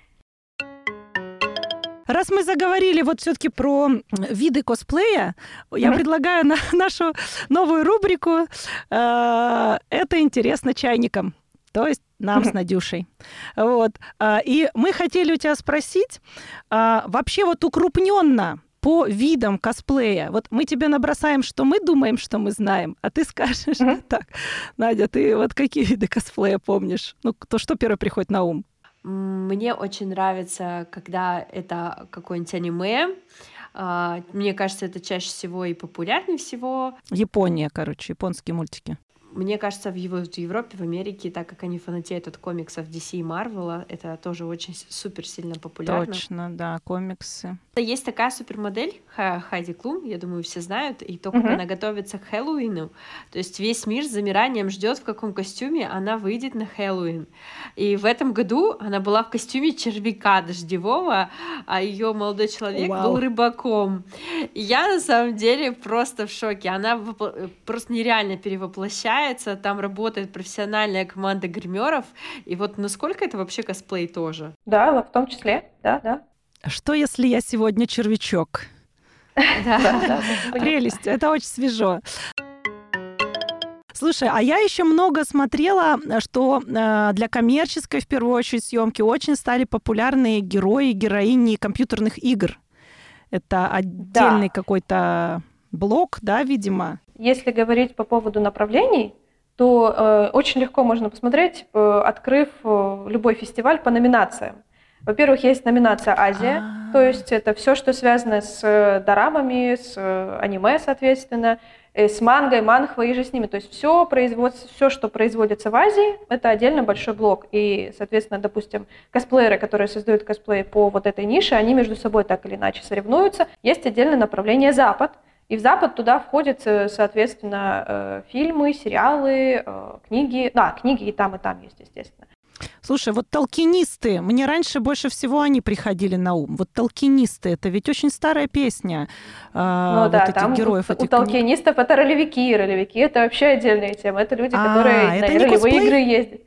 Раз мы заговорили вот все-таки про виды косплея, я предлагаю на нашу новую рубрику э, «Это интересно чайникам». То есть нам с Надюшей. Вот. А, и мы хотели у тебя спросить, а, вообще вот укрупненно по видам косплея. Вот мы тебе набросаем, что мы думаем, что мы знаем, а ты скажешь mm-hmm. так. Надя, ты вот какие виды косплея помнишь? Ну, то что первое приходит на ум? Мне очень нравится, когда это какое-нибудь аниме. А, мне кажется, это чаще всего и популярнее всего. Япония, короче, японские мультики. Мне кажется, в, Европе, в Америке, так как они фанатеют от комиксов DC и Marvel, это тоже очень супер сильно популярно. Точно, да, комиксы. Есть такая супермодель Хайди Клум, я думаю, все знают, и то, как uh-huh. она готовится к Хэллоуину, то есть весь мир с замиранием ждет, в каком костюме она выйдет на Хэллоуин. И в этом году она была в костюме червяка дождевого, а ее молодой человек wow. был рыбаком. И я на самом деле просто в шоке. Она просто нереально перевоплощает получается, там работает профессиональная команда гримеров, и вот насколько это вообще косплей тоже? Да, в том числе, да, да. Что, если я сегодня червячок? Да, Прелесть, это очень свежо. Слушай, а я еще много смотрела, что э, для коммерческой, в первую очередь, съемки очень стали популярные герои, героини компьютерных игр. Это отдельный да. какой-то блок, да, видимо? Если говорить по поводу направлений, то э, очень легко можно посмотреть, э, открыв э, любой фестиваль по номинациям. Во-первых, есть номинация Азия, А-а-а. то есть это все, что связано с э, дорамами, с э, аниме, соответственно, э, с мангой, манхвой и же с ними. То есть все, производство, все, что производится в Азии, это отдельно большой блок. И, соответственно, допустим, косплееры, которые создают косплей по вот этой нише, они между собой так или иначе соревнуются. Есть отдельное направление Запад, и в Запад туда входят, соответственно, фильмы, сериалы, книги. Да, книги и там, и там есть, естественно. Слушай, вот толкинисты, мне раньше больше всего они приходили на ум. Вот толкинисты, это ведь очень старая песня. А, ну вот да, этих там героев. У, этих у толкинистов это ролевики. Ролевики это вообще отдельная тема. Это люди, а, которые это на ролевые игры ездят.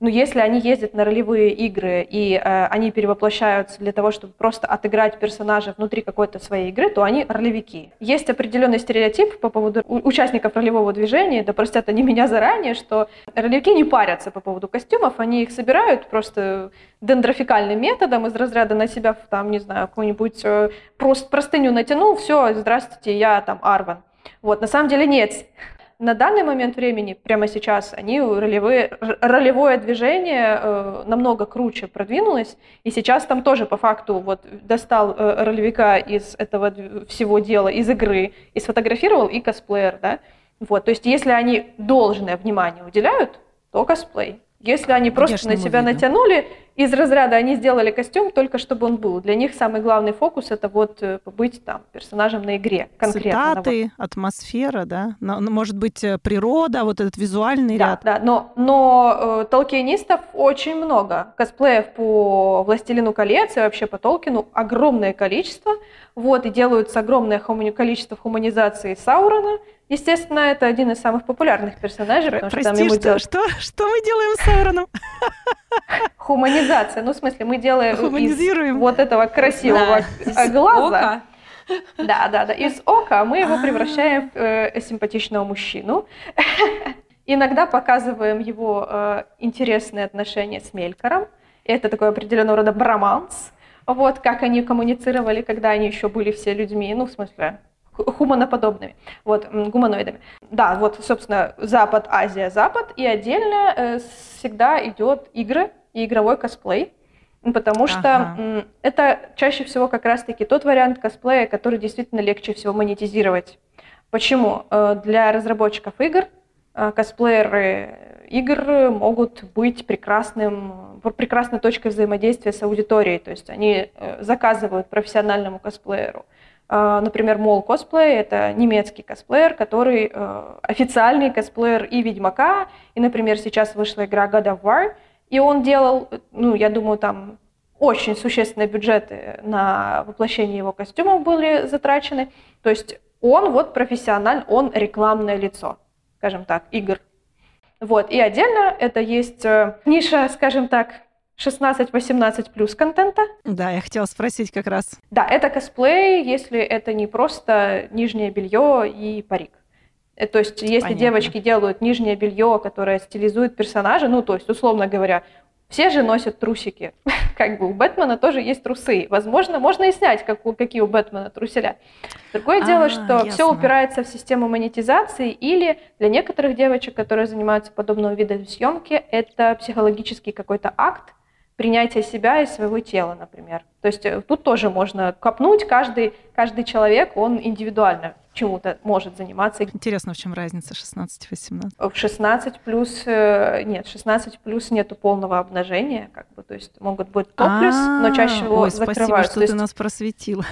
Ну, если они ездят на ролевые игры и э, они перевоплощаются для того, чтобы просто отыграть персонажа внутри какой-то своей игры, то они ролевики. Есть определенный стереотип по поводу участников ролевого движения, да простят они меня заранее, что ролевики не парятся по поводу костюмов, они их собирают просто дендрофикальным методом из разряда на себя, там, не знаю, какую-нибудь э, просто простыню натянул, все, здравствуйте, я там Арван. Вот, на самом деле нет на данный момент времени, прямо сейчас, они ролевые, ролевое движение э, намного круче продвинулось, и сейчас там тоже по факту вот достал э, ролевика из этого всего дела, из игры, и сфотографировал, и косплеер, да, вот, то есть если они должное внимание уделяют, то косплей. Если они просто Конечно, на себя видно. натянули, из разряда они сделали костюм только чтобы он был. Для них самый главный фокус это вот э, побыть там персонажем на игре конкретно. Цитаты, атмосфера, да, но, может быть э, природа, вот этот визуальный да, ряд. Да, но но э, толкинистов очень много. Косплеев по Властелину колец и вообще по Толкину огромное количество. Вот и делаются огромное количество хуманизации Саурона Естественно, это один из самых популярных персонажей, потому Прости, что там ему что, делают... что, что мы делаем с Сауроном? Хуманизация. Ну, в смысле, мы делаем из вот этого красивого да, глаза. Да, да, да. Из ока мы его превращаем в э, симпатичного мужчину. Иногда показываем его э, интересные отношения с Мелькором. Это такой определенного рода броманс. Вот как они коммуницировали, когда они еще были все людьми. Ну, в смысле, хуманоподобными, вот, гуманоидами. Да, вот, собственно, Запад, Азия, Запад, и отдельно э, всегда идет игры и игровой косплей, потому что ага. это чаще всего как раз-таки тот вариант косплея, который действительно легче всего монетизировать. Почему? Э, для разработчиков игр э, косплееры игр могут быть прекрасным, прекрасной точкой взаимодействия с аудиторией, то есть они э, заказывают профессиональному косплееру например, Мол Косплей — это немецкий косплеер, который э, официальный косплеер и Ведьмака, и, например, сейчас вышла игра God of War, и он делал, ну, я думаю, там очень существенные бюджеты на воплощение его костюмов были затрачены. То есть он вот профессиональ, он рекламное лицо, скажем так, игр. Вот, и отдельно это есть э, ниша, скажем так, 16-18 плюс контента. Да, я хотела спросить как раз. Да, это косплей, если это не просто нижнее белье и парик. Э, то есть, если Понятно. девочки делают нижнее белье, которое стилизует персонажа, ну, то есть, условно говоря, все же носят трусики. как бы у Бэтмена тоже есть трусы. Возможно, можно и снять, как у, какие у Бэтмена труселя. Другое а, дело, что ясно. все упирается в систему монетизации или для некоторых девочек, которые занимаются подобного вида съемки, это психологический какой-то акт, принятия себя и своего тела, например. То есть э, тут тоже можно копнуть, каждый, каждый человек, он индивидуально чему-то может заниматься. Интересно, в чем разница 16-18? В 16 плюс, э, нет, 16 плюс нету полного обнажения, как бы, то есть могут быть топлес, но чаще всего Ой, закрывают. Спасибо, что ты нас просветила.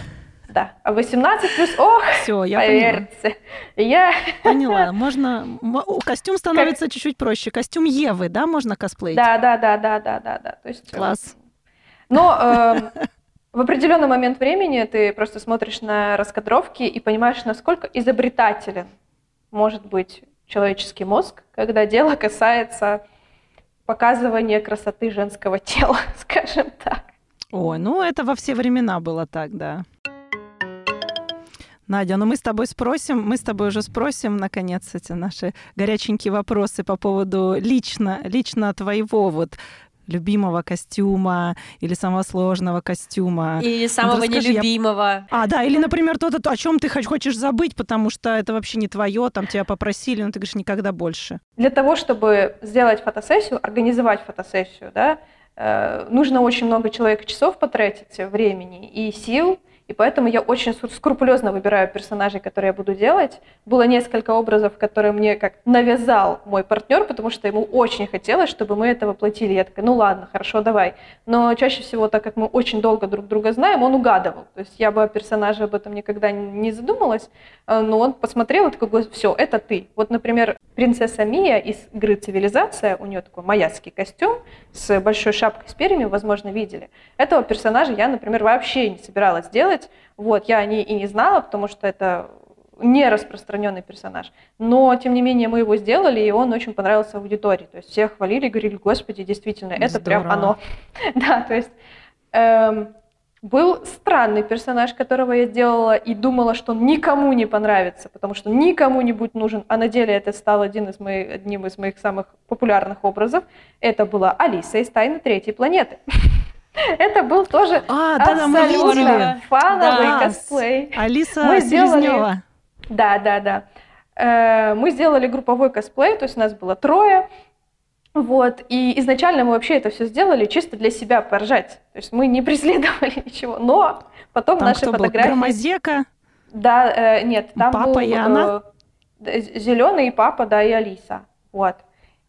Да, а 18 плюс, ох, Все, я поверьте. Я... Поняла, можно, костюм становится как... чуть-чуть проще. Костюм Евы, да, можно косплеить? Да, да, да, да, да, да, да. То есть, э, Класс. Но э, в определенный момент времени ты просто смотришь на раскадровки и понимаешь, насколько изобретателен может быть человеческий мозг, когда дело касается показывания красоты женского тела, скажем так. Ой, ну это во все времена было так, да. Надя, ну мы с тобой спросим, мы с тобой уже спросим, наконец, эти наши горяченькие вопросы по поводу лично, лично твоего вот любимого костюма или самого сложного костюма. Или ну, самого вот расскажи, нелюбимого. Я... А, да, или, например, то, о чем ты хочешь забыть, потому что это вообще не твое, там тебя попросили, но ты говоришь никогда больше. Для того, чтобы сделать фотосессию, организовать фотосессию, да, э, нужно очень много человек часов потратить времени и сил, и поэтому я очень скрупулезно выбираю персонажей, которые я буду делать. Было несколько образов, которые мне как навязал мой партнер, потому что ему очень хотелось, чтобы мы это воплотили. Я такая, ну ладно, хорошо, давай. Но чаще всего, так как мы очень долго друг друга знаем, он угадывал. То есть я бы о персонаже об этом никогда не задумалась, э, но он посмотрел и такой, все, это ты. Вот, например, принцесса Мия из игры «Цивилизация», у нее такой маяцкий костюм с большой шапкой с перьями, возможно, видели. Этого персонажа я, например, вообще не собиралась делать, делать. Вот, я о ней и не знала, потому что это не распространенный персонаж. Но, тем не менее, мы его сделали, и он очень понравился аудитории. То есть все хвалили и говорили, господи, действительно, это Здорово. прям оно. да, то есть эм, был странный персонаж, которого я делала и думала, что он никому не понравится, потому что никому не будет нужен, а на деле это стал один из моих, одним из моих самых популярных образов. Это была Алиса из «Тайны третьей планеты». Это был тоже а, абсолютно фановый да. косплей. Алиса мы сделали... Да, да, да. Э, мы сделали групповой косплей, то есть у нас было трое. Вот, и изначально мы вообще это все сделали чисто для себя поржать. То есть мы не преследовали ничего, но потом там наши кто фотографии... Был? Громозека? Да, э, нет, там папа был и она? Э, зеленый папа, да, и Алиса. Вот.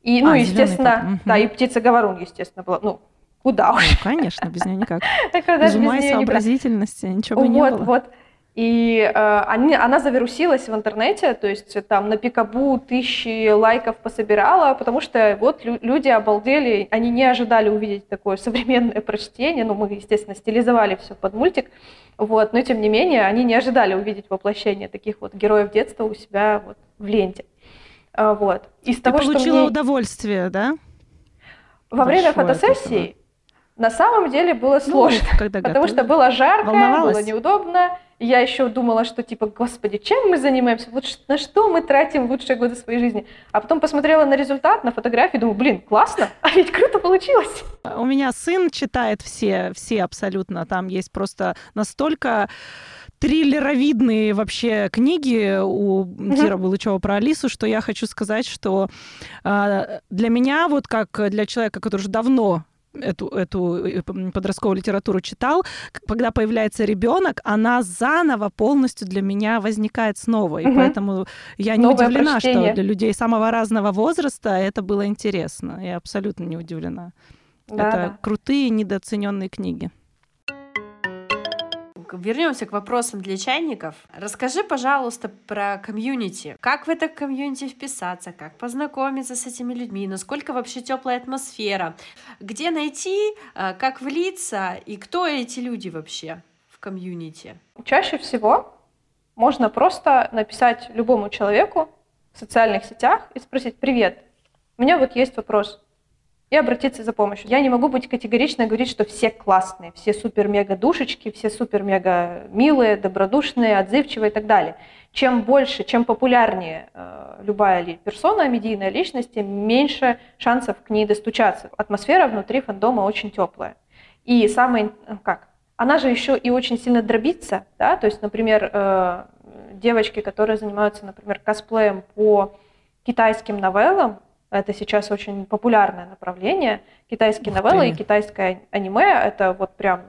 И, ну, а, естественно, да, и птица Говорун, естественно, была. Ну, Куда уж? Ну, конечно, без нее никак. Без ума и сообразительности ничего бы не было. Вот, И э, они, она завирусилась в интернете, то есть там на Пикабу тысячи лайков пособирала, потому что вот лю- люди обалдели, они не ожидали увидеть такое современное прочтение, ну мы, естественно, стилизовали все под мультик, вот, но тем не менее они не ожидали увидеть воплощение таких вот героев детства у себя вот в ленте. Э, вот. Из Ты того, получила что мне... удовольствие, да? Во время фотосессии на самом деле было ну, сложно, ну, когда потому что было жарко, было неудобно. Я еще думала, что типа, господи, чем мы занимаемся? Вот на что мы тратим лучшие годы своей жизни? А потом посмотрела на результат, на фотографии, думаю, блин, классно, а ведь круто получилось. У меня сын читает все, все абсолютно. Там есть просто настолько триллеровидные вообще книги у Кира Булычева про Алису, что я хочу сказать, что э, для меня, вот как для человека, который уже давно эту, эту э, подростковую литературу читал, когда появляется ребенок, она заново полностью для меня возникает снова. И угу. поэтому я не Новое удивлена, прочтение. что для людей самого разного возраста это было интересно. Я абсолютно не удивлена. Да, это да. крутые недооцененные книги вернемся к вопросам для чайников. Расскажи, пожалуйста, про комьюнити. Как в это комьюнити вписаться, как познакомиться с этими людьми, насколько вообще теплая атмосфера, где найти, э, как влиться и кто эти люди вообще в комьюнити? Чаще всего можно просто написать любому человеку в социальных сетях и спросить, привет, у меня вот есть вопрос, и обратиться за помощью. Я не могу быть категорично говорить, что все классные, все супер-мега душечки, все супер-мега милые, добродушные, отзывчивые и так далее. Чем больше, чем популярнее э, любая ли, персона, медийная личность, тем меньше шансов к ней достучаться. Атмосфера внутри фандома очень теплая. И самое, э, как, она же еще и очень сильно дробится, да, то есть, например, э, девочки, которые занимаются, например, косплеем по китайским новеллам, это сейчас очень популярное направление. Китайские Ух новеллы ты. и китайское аниме – это вот прям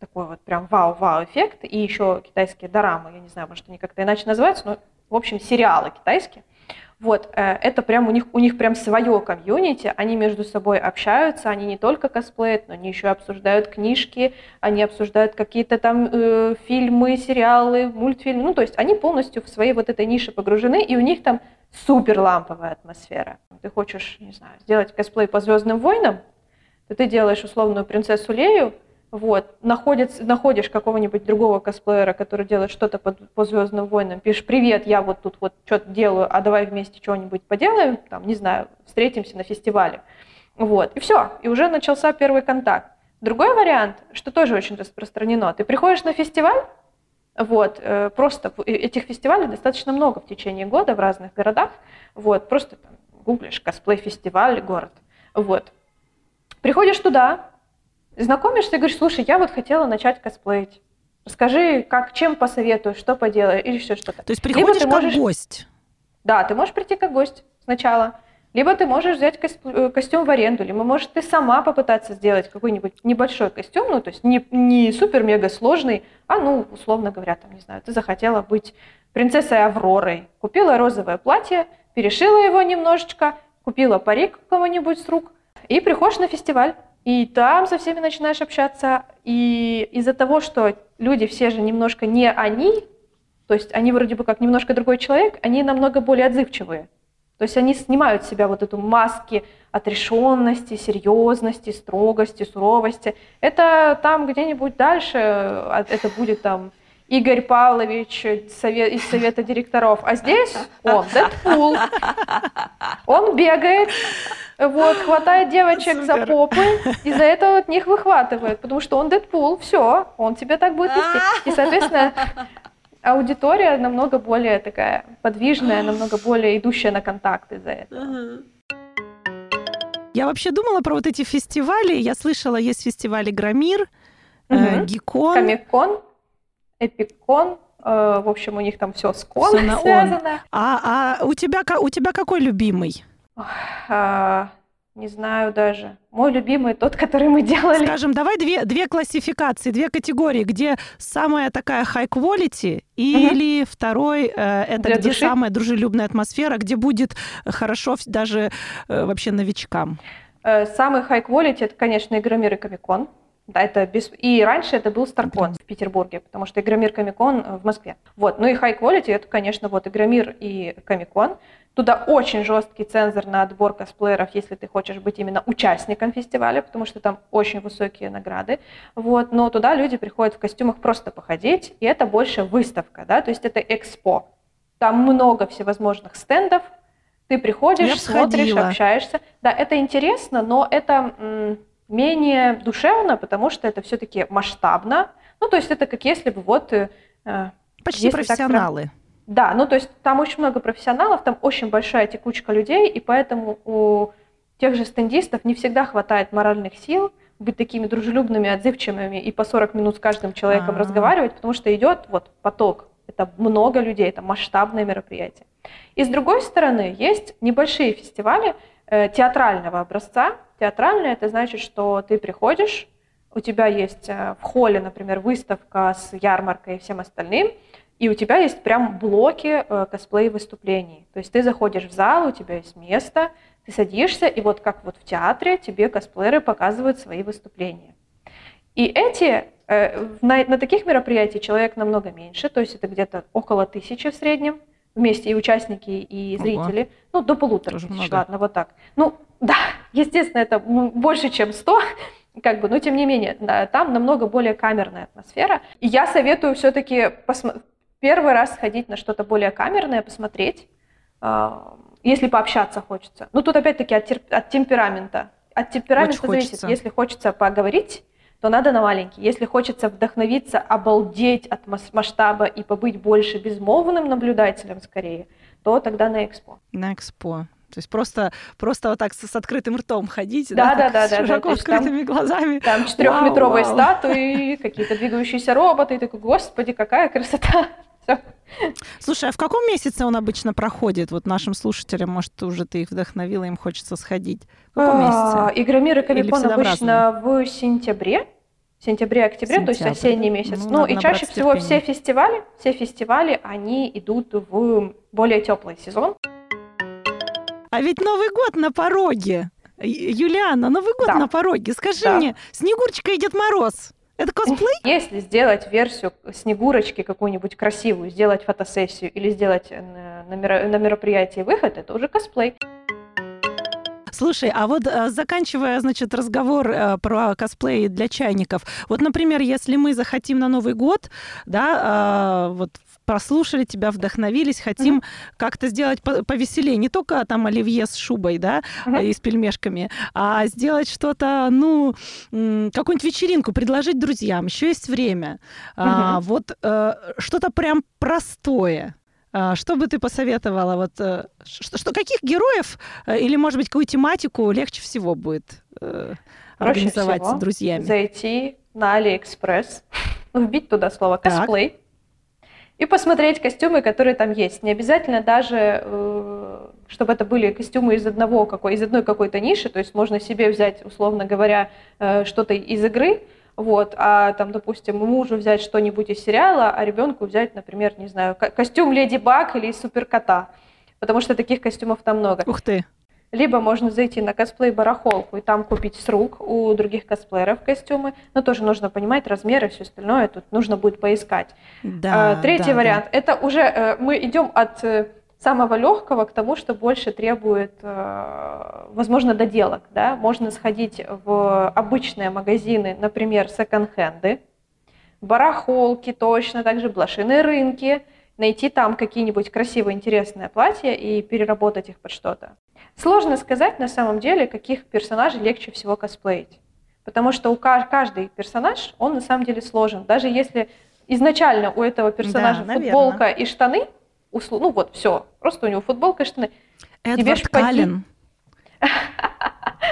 такой вот прям вау-вау эффект. И еще китайские дорамы, я не знаю, может, они как-то иначе называются, но, в общем, сериалы китайские. Вот, э, это прям у них, у них прям свое комьюнити, они между собой общаются, они не только косплеят, но они еще обсуждают книжки, они обсуждают какие-то там э, фильмы, сериалы, мультфильмы, ну, то есть они полностью в своей вот этой нише погружены, и у них там супер ламповая атмосфера. Ты хочешь, не знаю, сделать косплей по Звездным войнам, то ты делаешь условную принцессу Лею, вот, находишь, находишь какого-нибудь другого косплеера, который делает что-то по, по Звездным войнам, пишешь, привет, я вот тут вот что-то делаю, а давай вместе что-нибудь поделаем, там, не знаю, встретимся на фестивале. Вот, и все, и уже начался первый контакт. Другой вариант, что тоже очень распространено, ты приходишь на фестиваль, вот, э, просто этих фестивалей достаточно много в течение года в разных городах. Вот, просто там, гуглишь косплей-фестиваль, город. Вот. Приходишь туда, знакомишься и говоришь, слушай, я вот хотела начать косплеить. Расскажи, как, чем посоветую, что поделаю или еще что-то. То есть приходишь Либо ты можешь... как гость? Да, ты можешь прийти как гость сначала. Либо ты можешь взять э, костюм в аренду, либо, может, ты сама попытаться сделать какой-нибудь небольшой костюм, ну, то есть не, не супер-мега сложный, а, ну, условно говоря, там, не знаю, ты захотела быть принцессой Авророй, купила розовое платье, перешила его немножечко, купила парик кого-нибудь с рук и приходишь на фестиваль. И там со всеми начинаешь общаться. И из-за того, что люди все же немножко не они, то есть они вроде бы как немножко другой человек, они намного более отзывчивые. То есть они снимают с себя вот эту маски отрешенности, серьезности, строгости, суровости. Это там где-нибудь дальше, а, это будет там Игорь Павлович из совета директоров, а здесь он, Дэдпул. Он бегает, вот, хватает девочек Супер. за попы и за это от них выхватывает, потому что он Дэдпул, все, он тебя так будет вести. И, соответственно, аудитория намного более такая подвижная, намного более идущая на контакт из-за этого. Я вообще думала про вот эти фестивали. Я слышала, есть фестивали Громир, угу. э, Гикон. Комикон, Эпикон. Э, в общем, у них там все с кон связано. А, а у, тебя, у тебя какой любимый? А, не знаю даже. Мой любимый тот, который мы делали. Скажем, давай две, две классификации, две категории, где самая такая high quality, угу. или второй э, это Для где души? самая дружелюбная атмосфера, где будет хорошо даже э, вообще новичкам. Самый high quality это, конечно, Игромир и Комикон. Да, это без... И раньше это был Старкон в Петербурге, потому что Игромир Комикон в Москве. Вот. Ну и High Quality это, конечно, вот Игромир и Комикон. Туда очень жесткий цензор на отбор косплееров, если ты хочешь быть именно участником фестиваля, потому что там очень высокие награды. Вот. Но туда люди приходят в костюмах просто походить, и это больше выставка, да, то есть это экспо. Там много всевозможных стендов, ты приходишь, смотришь, общаешься. Да, это интересно, но это менее душевно, потому что это все-таки масштабно. Ну, то есть это как если бы вот... Э, Почти профессионалы. Так, да, ну то есть там очень много профессионалов, там очень большая текучка людей, и поэтому у тех же стендистов не всегда хватает моральных сил быть такими дружелюбными, отзывчивыми и по 40 минут с каждым человеком А-а-а. разговаривать, потому что идет вот поток, это много людей, это масштабное мероприятие. И с другой стороны, есть небольшие фестивали театрального образца, Театральное это значит, что ты приходишь, у тебя есть э, в холле, например, выставка с ярмаркой и всем остальным, и у тебя есть прям блоки э, косплей-выступлений. То есть ты заходишь в зал, у тебя есть место, ты садишься, и вот как вот в театре тебе косплееры показывают свои выступления. И эти, э, на таких мероприятиях человек намного меньше, то есть это где-то около тысячи в среднем, вместе и участники, и зрители. Ого. Ну, до полутора Тоже тысяч, много. ладно, вот так. Ну, да, естественно, это больше, чем 100, как бы, но тем не менее, там намного более камерная атмосфера. И я советую все-таки посмо- первый раз сходить на что-то более камерное, посмотреть, а, если пообщаться хочется. Ну, тут опять-таки от, тер- от темперамента. От темперамента Очень зависит. Хочется. Если хочется поговорить, то надо на маленький. Если хочется вдохновиться, обалдеть от масштаба и побыть больше безмолвным наблюдателем скорее, то тогда на экспо. На экспо. То есть просто, просто вот так с, с открытым ртом ходить, да, да, да, да, да, широко да, открытыми там, глазами. Там четырехметровые вау, вау. статуи, какие-то двигающиеся роботы, и такой, господи, какая красота. Все. Слушай, а в каком месяце он обычно проходит? Вот нашим слушателям, может, уже ты их вдохновила, им хочется сходить. В каком а, месяце? Игромир и Комикон обычно в сентябре, сентябре-октябре, то есть осенний месяц. Ну, ну и чаще всего все фестивали, все фестивали, они идут в более теплый сезон. А ведь Новый год на пороге. Юлиана, Новый год да. на пороге. Скажи да. мне, Снегурочка и Дед Мороз. Это косплей? Если сделать версию Снегурочки какую-нибудь красивую, сделать фотосессию или сделать на, мероприятии выход, это уже косплей. Слушай, а вот э, заканчивая, значит, разговор э, про косплей для чайников, вот, например, если мы захотим на Новый год, да, э, вот прослушали тебя, вдохновились, хотим uh-huh. как-то сделать повеселее, не только там оливье с шубой, да, uh-huh. и с пельмешками, а сделать что-то, ну, какую-нибудь вечеринку, предложить друзьям, еще есть время. Uh-huh. А, вот э, что-то прям простое. А, что бы ты посоветовала? Вот, э, что, что, каких героев или, может быть, какую тематику легче всего будет э, организовать всего с друзьями? Зайти на Алиэкспресс, вбить туда слово косплей, и посмотреть костюмы, которые там есть. Не обязательно даже, э, чтобы это были костюмы из одного какой, из одной какой-то ниши, то есть можно себе взять, условно говоря, э, что-то из игры, вот, а там, допустим, мужу взять что-нибудь из сериала, а ребенку взять, например, не знаю, костюм Леди Баг или Суперкота, потому что таких костюмов там много. Ух ты! Либо можно зайти на косплей-барахолку и там купить с рук у других косплееров костюмы. Но тоже нужно понимать размеры и все остальное. Тут нужно будет поискать. Да, а, Третий да, вариант. Да. Это уже э, мы идем от э, самого легкого к тому, что больше требует, э, возможно, доделок. Да? Можно сходить в обычные магазины, например, секонд-хенды, барахолки точно, также блошиные рынки, найти там какие-нибудь красивые, интересные платья и переработать их под что-то. Сложно сказать на самом деле, каких персонажей легче всего косплеить. Потому что у каждый персонаж, он на самом деле сложен. Даже если изначально у этого персонажа да, футболка наверное. и штаны, услу... ну вот, все, просто у него футболка и штаны. Эдвард Тебе Каллен.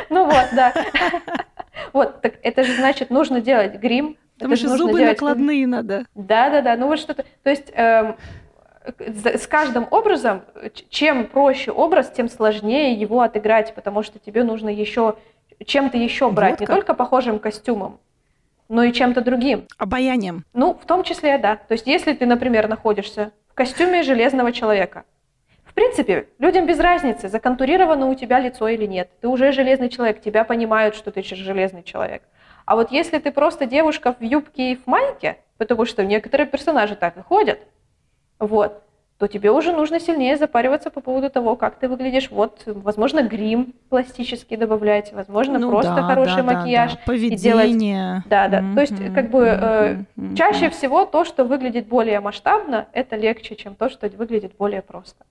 Ну вот, да. Вот, так это же значит, нужно делать грим. Потому что зубы накладные надо. Да, да, да. Ну вот что-то. То есть эм, с каждым образом, чем проще образ, тем сложнее его отыграть, потому что тебе нужно еще чем-то еще брать, вот не только похожим костюмом, но и чем-то другим. Обаянием. Ну, в том числе, да. То есть, если ты, например, находишься в костюме железного человека, в принципе, людям без разницы, законтурировано у тебя лицо или нет. Ты уже железный человек, тебя понимают, что ты железный человек. А вот если ты просто девушка в юбке и в майке, потому что некоторые персонажи так и ходят, вот, то тебе уже нужно сильнее запариваться по поводу того, как ты выглядишь. Вот, возможно, грим пластический добавлять, возможно, ну, просто да, хороший да, макияж. Да, да. Поведение. делать... Да, да. Mm-hmm, то есть, как бы, э, mm-hmm. чаще всего то, что выглядит более масштабно, это легче, чем то, что выглядит более просто.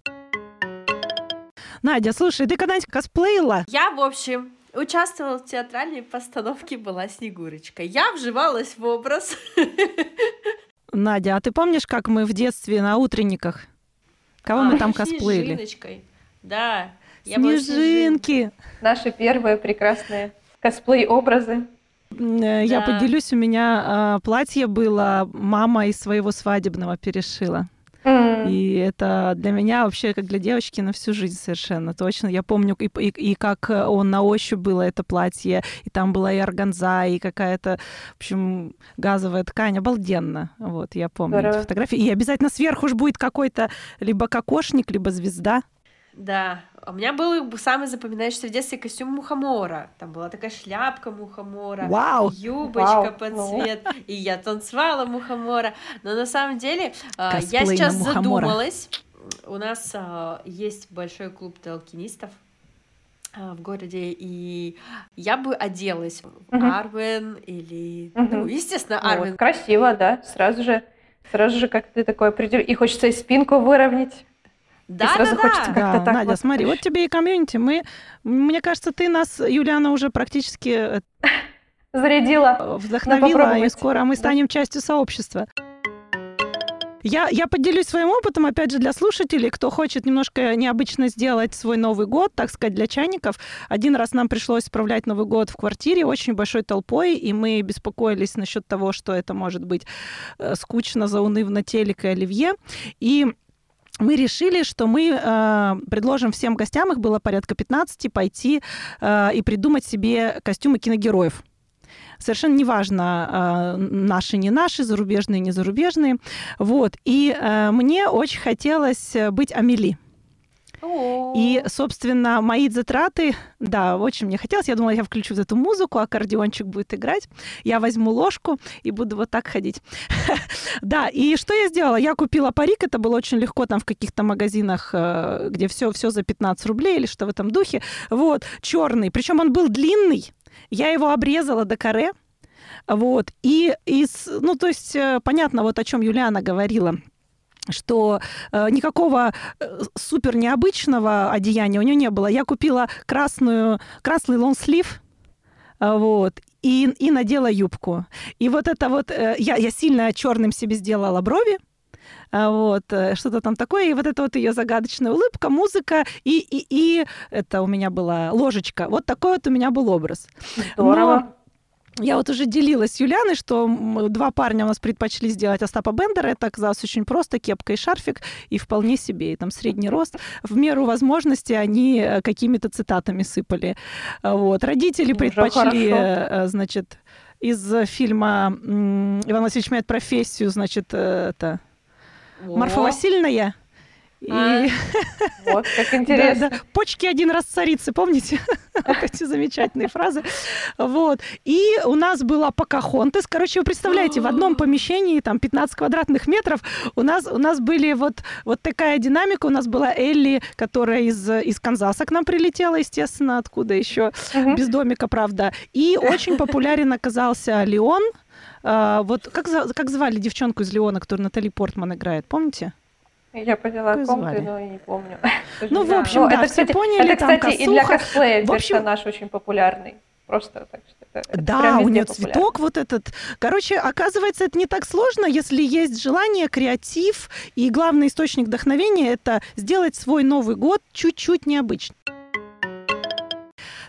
Надя, слушай, ты когда-нибудь косплеила? Я, в общем, участвовала в театральной постановке «Была Снегурочка». Я вживалась в образ. Надя, а ты помнишь, как мы в детстве на утренниках? Кого а, мы там косплеили? Снежиночкой. Да. Снежинки. Наши первые прекрасные косплей-образы. Э, я да. поделюсь, у меня э, платье было, мама из своего свадебного перешила. И это для меня вообще, как для девочки, на всю жизнь совершенно точно. Я помню, и, и, и как он на ощупь было это платье, и там была и органза, и какая-то, в общем, газовая ткань. Обалденно. Вот, я помню Здорово. эти фотографии. И обязательно сверху же будет какой-то либо кокошник, либо звезда. Да, у меня был самый запоминающийся в детстве костюм мухомора. Там была такая шляпка мухомора, Вау! юбочка Вау! под цвет, и я танцевала мухомора. Но на самом деле а, Косплей я сейчас задумалась. У нас а, есть большой клуб толкинистов а, в городе, и я бы оделась угу. Арвен или, угу. ну, естественно, Арвен. Вот, красиво, да, сразу же, сразу же как ты такое определил, и хочется и спинку выровнять. Да, и сразу да, хочется да. как-то так. Надя, вот. смотри, вот тебе и комьюнити. Мы, мне кажется, ты нас, Юлиана, уже практически э, зарядила, вдохновила, и скоро мы станем частью сообщества. Я, я поделюсь своим опытом, опять же, для слушателей, кто хочет немножко необычно сделать свой Новый год, так сказать, для чайников. Один раз нам пришлось справлять Новый год в квартире очень большой толпой, и мы беспокоились насчет того, что это может быть э, скучно, заунывно телек и оливье. И мы решили, что мы э, предложим всем гостям, их было порядка 15, пойти э, и придумать себе костюмы киногероев. Совершенно неважно, э, наши, не наши, зарубежные, не зарубежные. Вот. И э, мне очень хотелось быть Амели. И, собственно, мои затраты, да, очень мне хотелось. Я думала, я включу эту музыку, аккордеончик будет играть. Я возьму ложку и буду вот так ходить. Да, и что я сделала? Я купила парик, это было очень легко там в каких-то магазинах, э, где все, все за 15 рублей или что в этом духе. Вот, черный. Причем он был длинный. Я его обрезала до коре. Вот. И из, ну, то есть, э, понятно, вот о чем Юлиана говорила что э, никакого э, супер необычного одеяния у нее не было. Я купила красную, красный лонслив, э, вот, и, и надела юбку. И вот это вот, э, я, я сильно черным себе сделала брови, э, вот, э, что-то там такое, и вот это вот ее загадочная улыбка, музыка, и, и, и это у меня была ложечка. Вот такой вот у меня был образ. Здорово. Но Я вот уже делилась с Юлианой, что два парня у нас предпочли сделать Остапа Бендера. Это оказалось очень просто. Кепка и шарфик. И вполне себе. И там средний рост. В меру возможности они э, какими-то цитатами сыпали. Вот. Родители предпочли, э, значит, из фильма «Иван Васильевич меняет профессию», значит, э, это... О. Марфа Васильевна. А, вот, как интересно. Да, да. Почки один раз царицы, помните? Эти замечательные фразы. Вот. И у нас была Покахонтес. Короче, вы представляете, в одном помещении, там, 15 квадратных метров, у нас, у нас были вот, вот такая динамика. У нас была Элли, которая из, из Канзаса к нам прилетела, естественно, откуда еще, без домика, правда. И очень популярен оказался Леон, Uh, вот как, как звали девчонку из Леона, которую Натали Портман играет, помните? Я поняла, о ком ты, но я не помню. Ну, в общем, да, это, все кстати, поняли, Это, кстати, и для косплея в общем... персонаж очень популярный. Просто так что это, да, у нее цветок вот этот. Короче, оказывается, это не так сложно, если есть желание, креатив, и главный источник вдохновения — это сделать свой Новый год чуть-чуть необычным.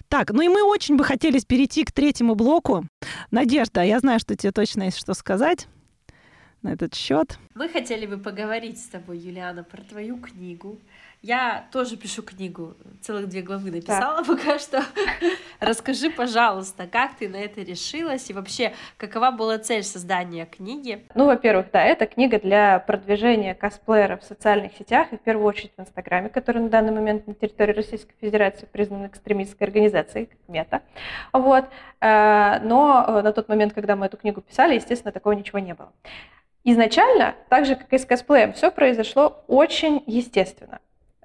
Так, ну и мы очень бы хотели перейти к третьему блоку. Надежда, я знаю, что тебе точно есть что сказать на этот счет. Мы хотели бы поговорить с тобой, Юлиана, про твою книгу. Я тоже пишу книгу, целых две главы написала так. пока что. Расскажи, пожалуйста, как ты на это решилась и вообще, какова была цель создания книги? Ну, во-первых, да, это книга для продвижения косплееров в социальных сетях и в первую очередь в Инстаграме, который на данный момент на территории Российской Федерации признан экстремистской организацией, как мета. Вот. Э, но э, на тот момент, когда мы эту книгу писали, естественно, такого ничего не было. Изначально, так же как и с косплеем, все произошло очень естественно.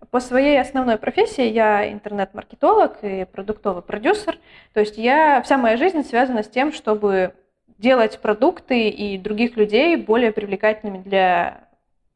По своей основной профессии я интернет-маркетолог и продуктовый продюсер. То есть я, вся моя жизнь связана с тем, чтобы делать продукты и других людей более привлекательными для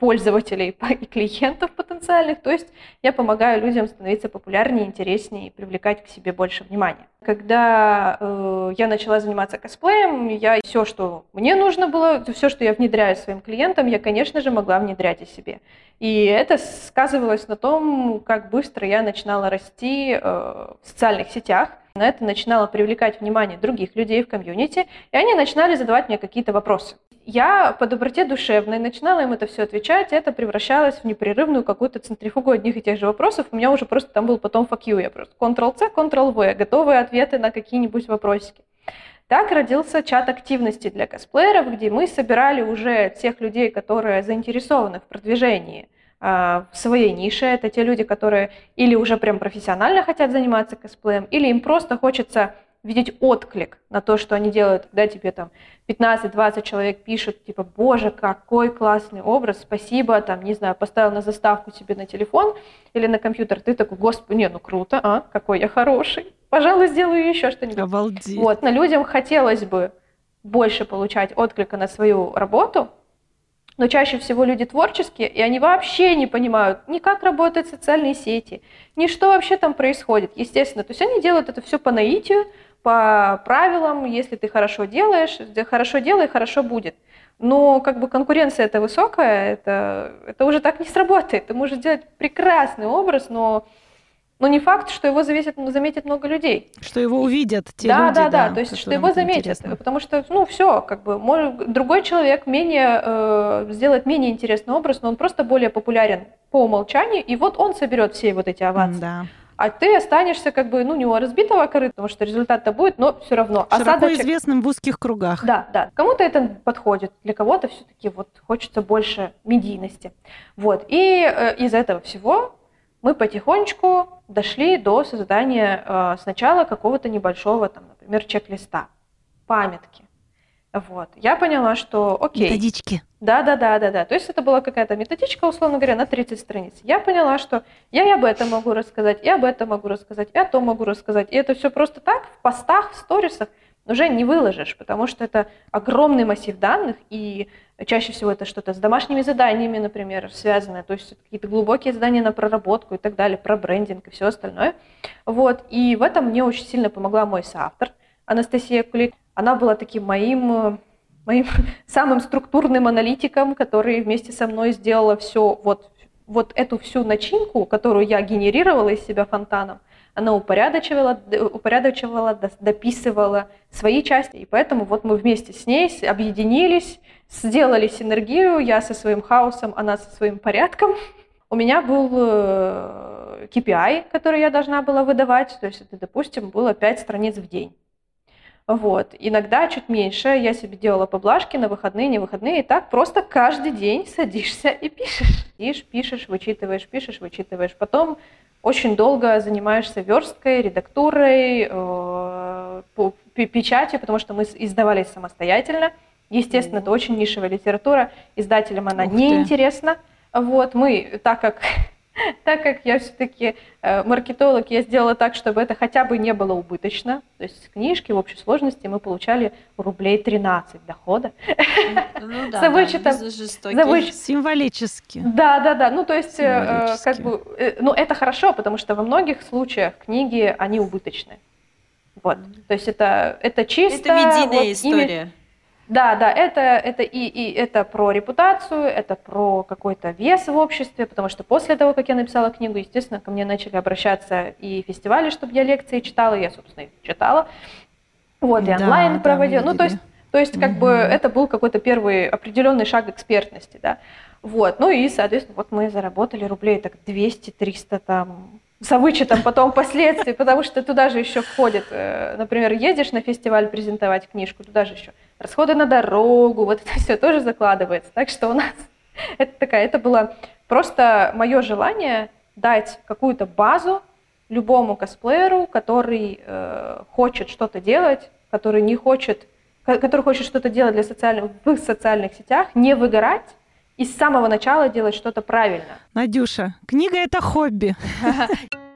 пользователей и клиентов потенциальных. То есть я помогаю людям становиться популярнее, интереснее и привлекать к себе больше внимания. Когда э, я начала заниматься косплеем, я все, что мне нужно было, все, что я внедряю своим клиентам, я, конечно же, могла внедрять и себе. И это сказывалось на том, как быстро я начинала расти э, в социальных сетях. На это начинала привлекать внимание других людей в комьюнити, и они начинали задавать мне какие-то вопросы я по доброте душевной начинала им это все отвечать, и это превращалось в непрерывную какую-то центрифугу одних и тех же вопросов. У меня уже просто там был потом fuck you, я просто Ctrl-C, Ctrl-V, готовые ответы на какие-нибудь вопросики. Так родился чат активности для косплееров, где мы собирали уже тех людей, которые заинтересованы в продвижении в своей нише. Это те люди, которые или уже прям профессионально хотят заниматься косплеем, или им просто хочется видеть отклик на то, что они делают, когда тебе там 15-20 человек пишут, типа, боже, какой классный образ, спасибо, там, не знаю, поставил на заставку себе на телефон или на компьютер, ты такой, господи, не, ну круто, а, какой я хороший, пожалуй, сделаю еще что-нибудь. Обалдеть. Вот, на людям хотелось бы больше получать отклика на свою работу, но чаще всего люди творческие, и они вообще не понимают ни как работают социальные сети, ни что вообще там происходит, естественно. То есть они делают это все по наитию, по правилам, если ты хорошо делаешь, хорошо делай, хорошо будет. Но как бы конкуренция это высокая, это, это уже так не сработает. Ты можешь сделать прекрасный образ, но, но не факт, что его заметит, заметит много людей. Что его увидят те да, люди. Да, да, да, то есть что его заметят. Интересно. Потому что, ну, все, как бы, может, другой человек менее, э, сделает менее интересный образ, но он просто более популярен по умолчанию, и вот он соберет все вот эти авансы. Да а ты останешься как бы, ну, не у разбитого корыта, потому что результат-то будет, но все равно. Широко Осадочек... известным в узких кругах. Да, да. Кому-то это подходит, для кого-то все-таки вот хочется больше медийности. Вот. И э, из этого всего мы потихонечку дошли до создания э, сначала какого-то небольшого, там, например, чек-листа, памятки. Вот. Я поняла, что окей. Методички. Да, да, да, да, да. То есть это была какая-то методичка, условно говоря, на 30 страниц. Я поняла, что я и об этом могу рассказать, и об этом могу рассказать, и о том могу рассказать. И это все просто так в постах, в сторисах уже не выложишь, потому что это огромный массив данных, и чаще всего это что-то с домашними заданиями, например, связанное, то есть какие-то глубокие задания на проработку и так далее, про брендинг и все остальное. Вот. И в этом мне очень сильно помогла мой соавтор Анастасия Кулик она была таким моим, моим самым структурным аналитиком, который вместе со мной сделала все, вот, вот эту всю начинку, которую я генерировала из себя фонтаном, она упорядочивала, упорядочивала, дописывала свои части. И поэтому вот мы вместе с ней объединились, сделали синергию, я со своим хаосом, она со своим порядком. У меня был KPI, э, который я должна была выдавать, то есть это, допустим, было 5 страниц в день. Вот. Иногда чуть меньше. Я себе делала поблажки на выходные, не выходные. И так просто каждый день садишься и пишешь. Пишешь, пишешь, вычитываешь, пишешь, вычитываешь. Потом очень долго занимаешься версткой, редактурой, э, печатью, потому что мы издавались самостоятельно. Естественно, это очень нишевая литература. Издателям она неинтересна. Вот, мы, так как так как я все-таки э, маркетолог, я сделала так, чтобы это хотя бы не было убыточно. То есть с книжки в общей сложности мы получали рублей 13 дохода. Ну да, за вычетом, да, за выч... Символически. Да, да, да. Ну то есть э, как бы, э, ну это хорошо, потому что во многих случаях книги, они убыточны. Вот. То есть это, это чисто... Это медийная вот, история. Ими... Да, да, это, это и, и это про репутацию, это про какой-то вес в обществе, потому что после того, как я написала книгу, естественно, ко мне начали обращаться и фестивали, чтобы я лекции читала, я, собственно, их читала. Вот, и онлайн да, проводила. Ну, то есть, то есть как угу. бы это был какой-то первый определенный шаг экспертности, да. Вот, ну и, соответственно, вот мы заработали рублей так 200-300 там за вычетом потом последствий, потому что туда же еще входит, э, например, едешь на фестиваль презентовать книжку, туда же еще расходы на дорогу, вот это все тоже закладывается. Так что у нас это такая, это было просто мое желание дать какую-то базу любому косплееру, который э, хочет что-то делать, который не хочет, который хочет что-то делать для социальных, в социальных сетях, не выгорать, и с самого начала делать что-то правильно. Надюша, книга это хобби.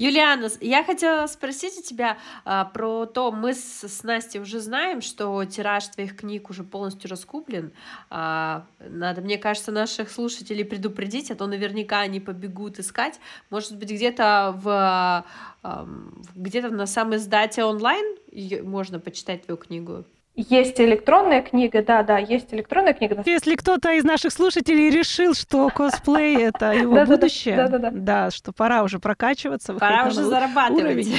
Юлиана, я хотела спросить у тебя а, про то, мы с, с Настей уже знаем, что тираж твоих книг уже полностью раскуплен. А, надо, мне кажется, наших слушателей предупредить, а то наверняка они побегут искать. Может быть, где-то в а, где-то на самом издате онлайн можно почитать твою книгу? Есть электронная книга, да, да, есть электронная книга. Если кто-то из наших слушателей решил, что косплей — это его будущее, да, что пора уже прокачиваться. Пора уже зарабатывать.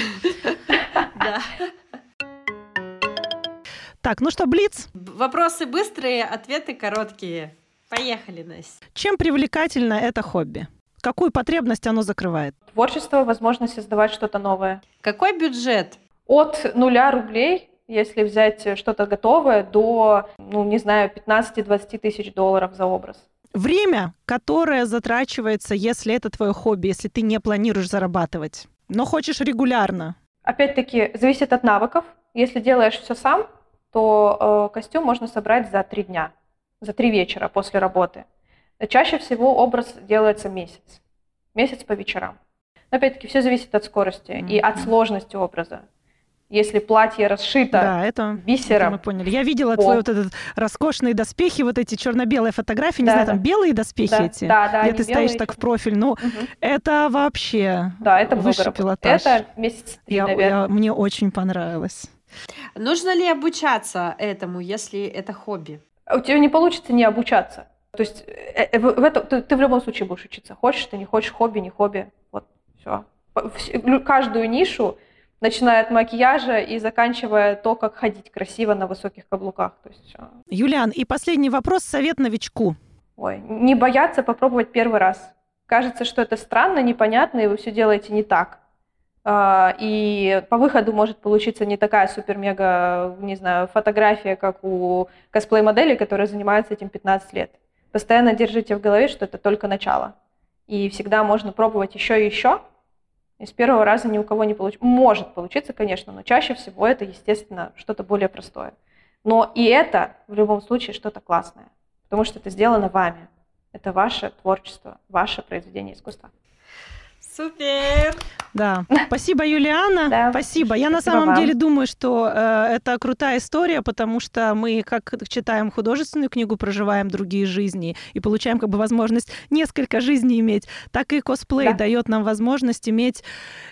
Так, ну что, Блиц? Вопросы быстрые, ответы короткие. Поехали, Настя. Чем привлекательно это хобби? Какую потребность оно закрывает? Творчество, возможность создавать что-то новое. Какой бюджет? От нуля рублей если взять что-то готовое, до, ну, не знаю, 15-20 тысяч долларов за образ. Время, которое затрачивается, если это твое хобби, если ты не планируешь зарабатывать, но хочешь регулярно. Опять-таки, зависит от навыков. Если делаешь все сам, то э, костюм можно собрать за три дня, за три вечера после работы. Чаще всего образ делается месяц, месяц по вечерам. Но опять-таки, все зависит от скорости mm-hmm. и от сложности образа если платье расшито да, это, бисером. Это мы поняли. Я видела твои вот этот роскошные доспехи, вот эти черно-белые фотографии, не да, знаю, да. там белые доспехи да, эти, да, да, где ты стоишь так в профиль. Ну, угу. это вообще да, это высший пилотаж. Это месяц три, я, наверное. Я, мне очень понравилось. Нужно ли обучаться этому, если это хобби? У тебя не получится не обучаться. То есть э, э, в это, ты, ты в любом случае будешь учиться. Хочешь ты, не хочешь, хобби, не хобби. Вот, все. Каждую нишу начиная от макияжа и заканчивая то, как ходить красиво на высоких каблуках. То есть, Юлиан, и последний вопрос, совет новичку. Ой, не бояться попробовать первый раз. Кажется, что это странно, непонятно, и вы все делаете не так. А, и по выходу может получиться не такая супер-мега, не знаю, фотография, как у косплей-модели, которая занимается этим 15 лет. Постоянно держите в голове, что это только начало. И всегда можно пробовать еще и еще, и с первого раза ни у кого не получится. Может получиться, конечно, но чаще всего это, естественно, что-то более простое. Но и это в любом случае что-то классное, потому что это сделано вами. Это ваше творчество, ваше произведение искусства. Супер! Да. Спасибо, Юлиана. Да. Спасибо. Я на самом вам. деле думаю, что э, это крутая история, потому что мы, как читаем художественную книгу, проживаем другие жизни и получаем как бы возможность несколько жизней иметь, так и косплей да. дает нам возможность иметь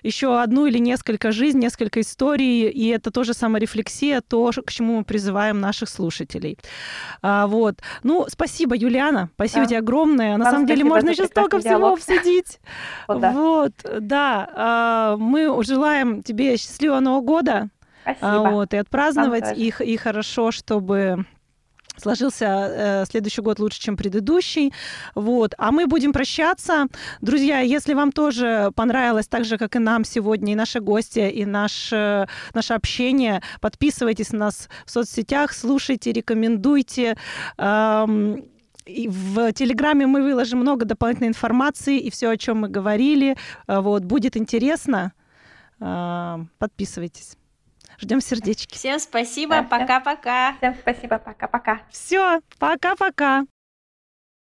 еще одну или несколько жизней, несколько историй, и это тоже саморефлексия, то, к чему мы призываем наших слушателей. А, вот. Ну, спасибо, Юлиана. Спасибо да. тебе огромное. На Вам самом деле можно еще столько всего обсудить. Вот, да. вот. Вот, да, а, мы желаем тебе счастливого Нового года. Спасибо. Вот, и отпраздновать их, и хорошо, чтобы сложился э, следующий год лучше, чем предыдущий. Вот. А мы будем прощаться. Друзья, если вам тоже понравилось, так же, как и нам сегодня, и наши гости, и наш, э, наше общение, подписывайтесь на нас в соцсетях, слушайте, рекомендуйте. Эм, и в Телеграме мы выложим много дополнительной информации и все, о чем мы говорили. Э, вот, будет интересно. Э, подписывайтесь. Ждем сердечки. Всем спасибо. Пока-пока. Всем спасибо. Пока-пока. Все, пока-пока.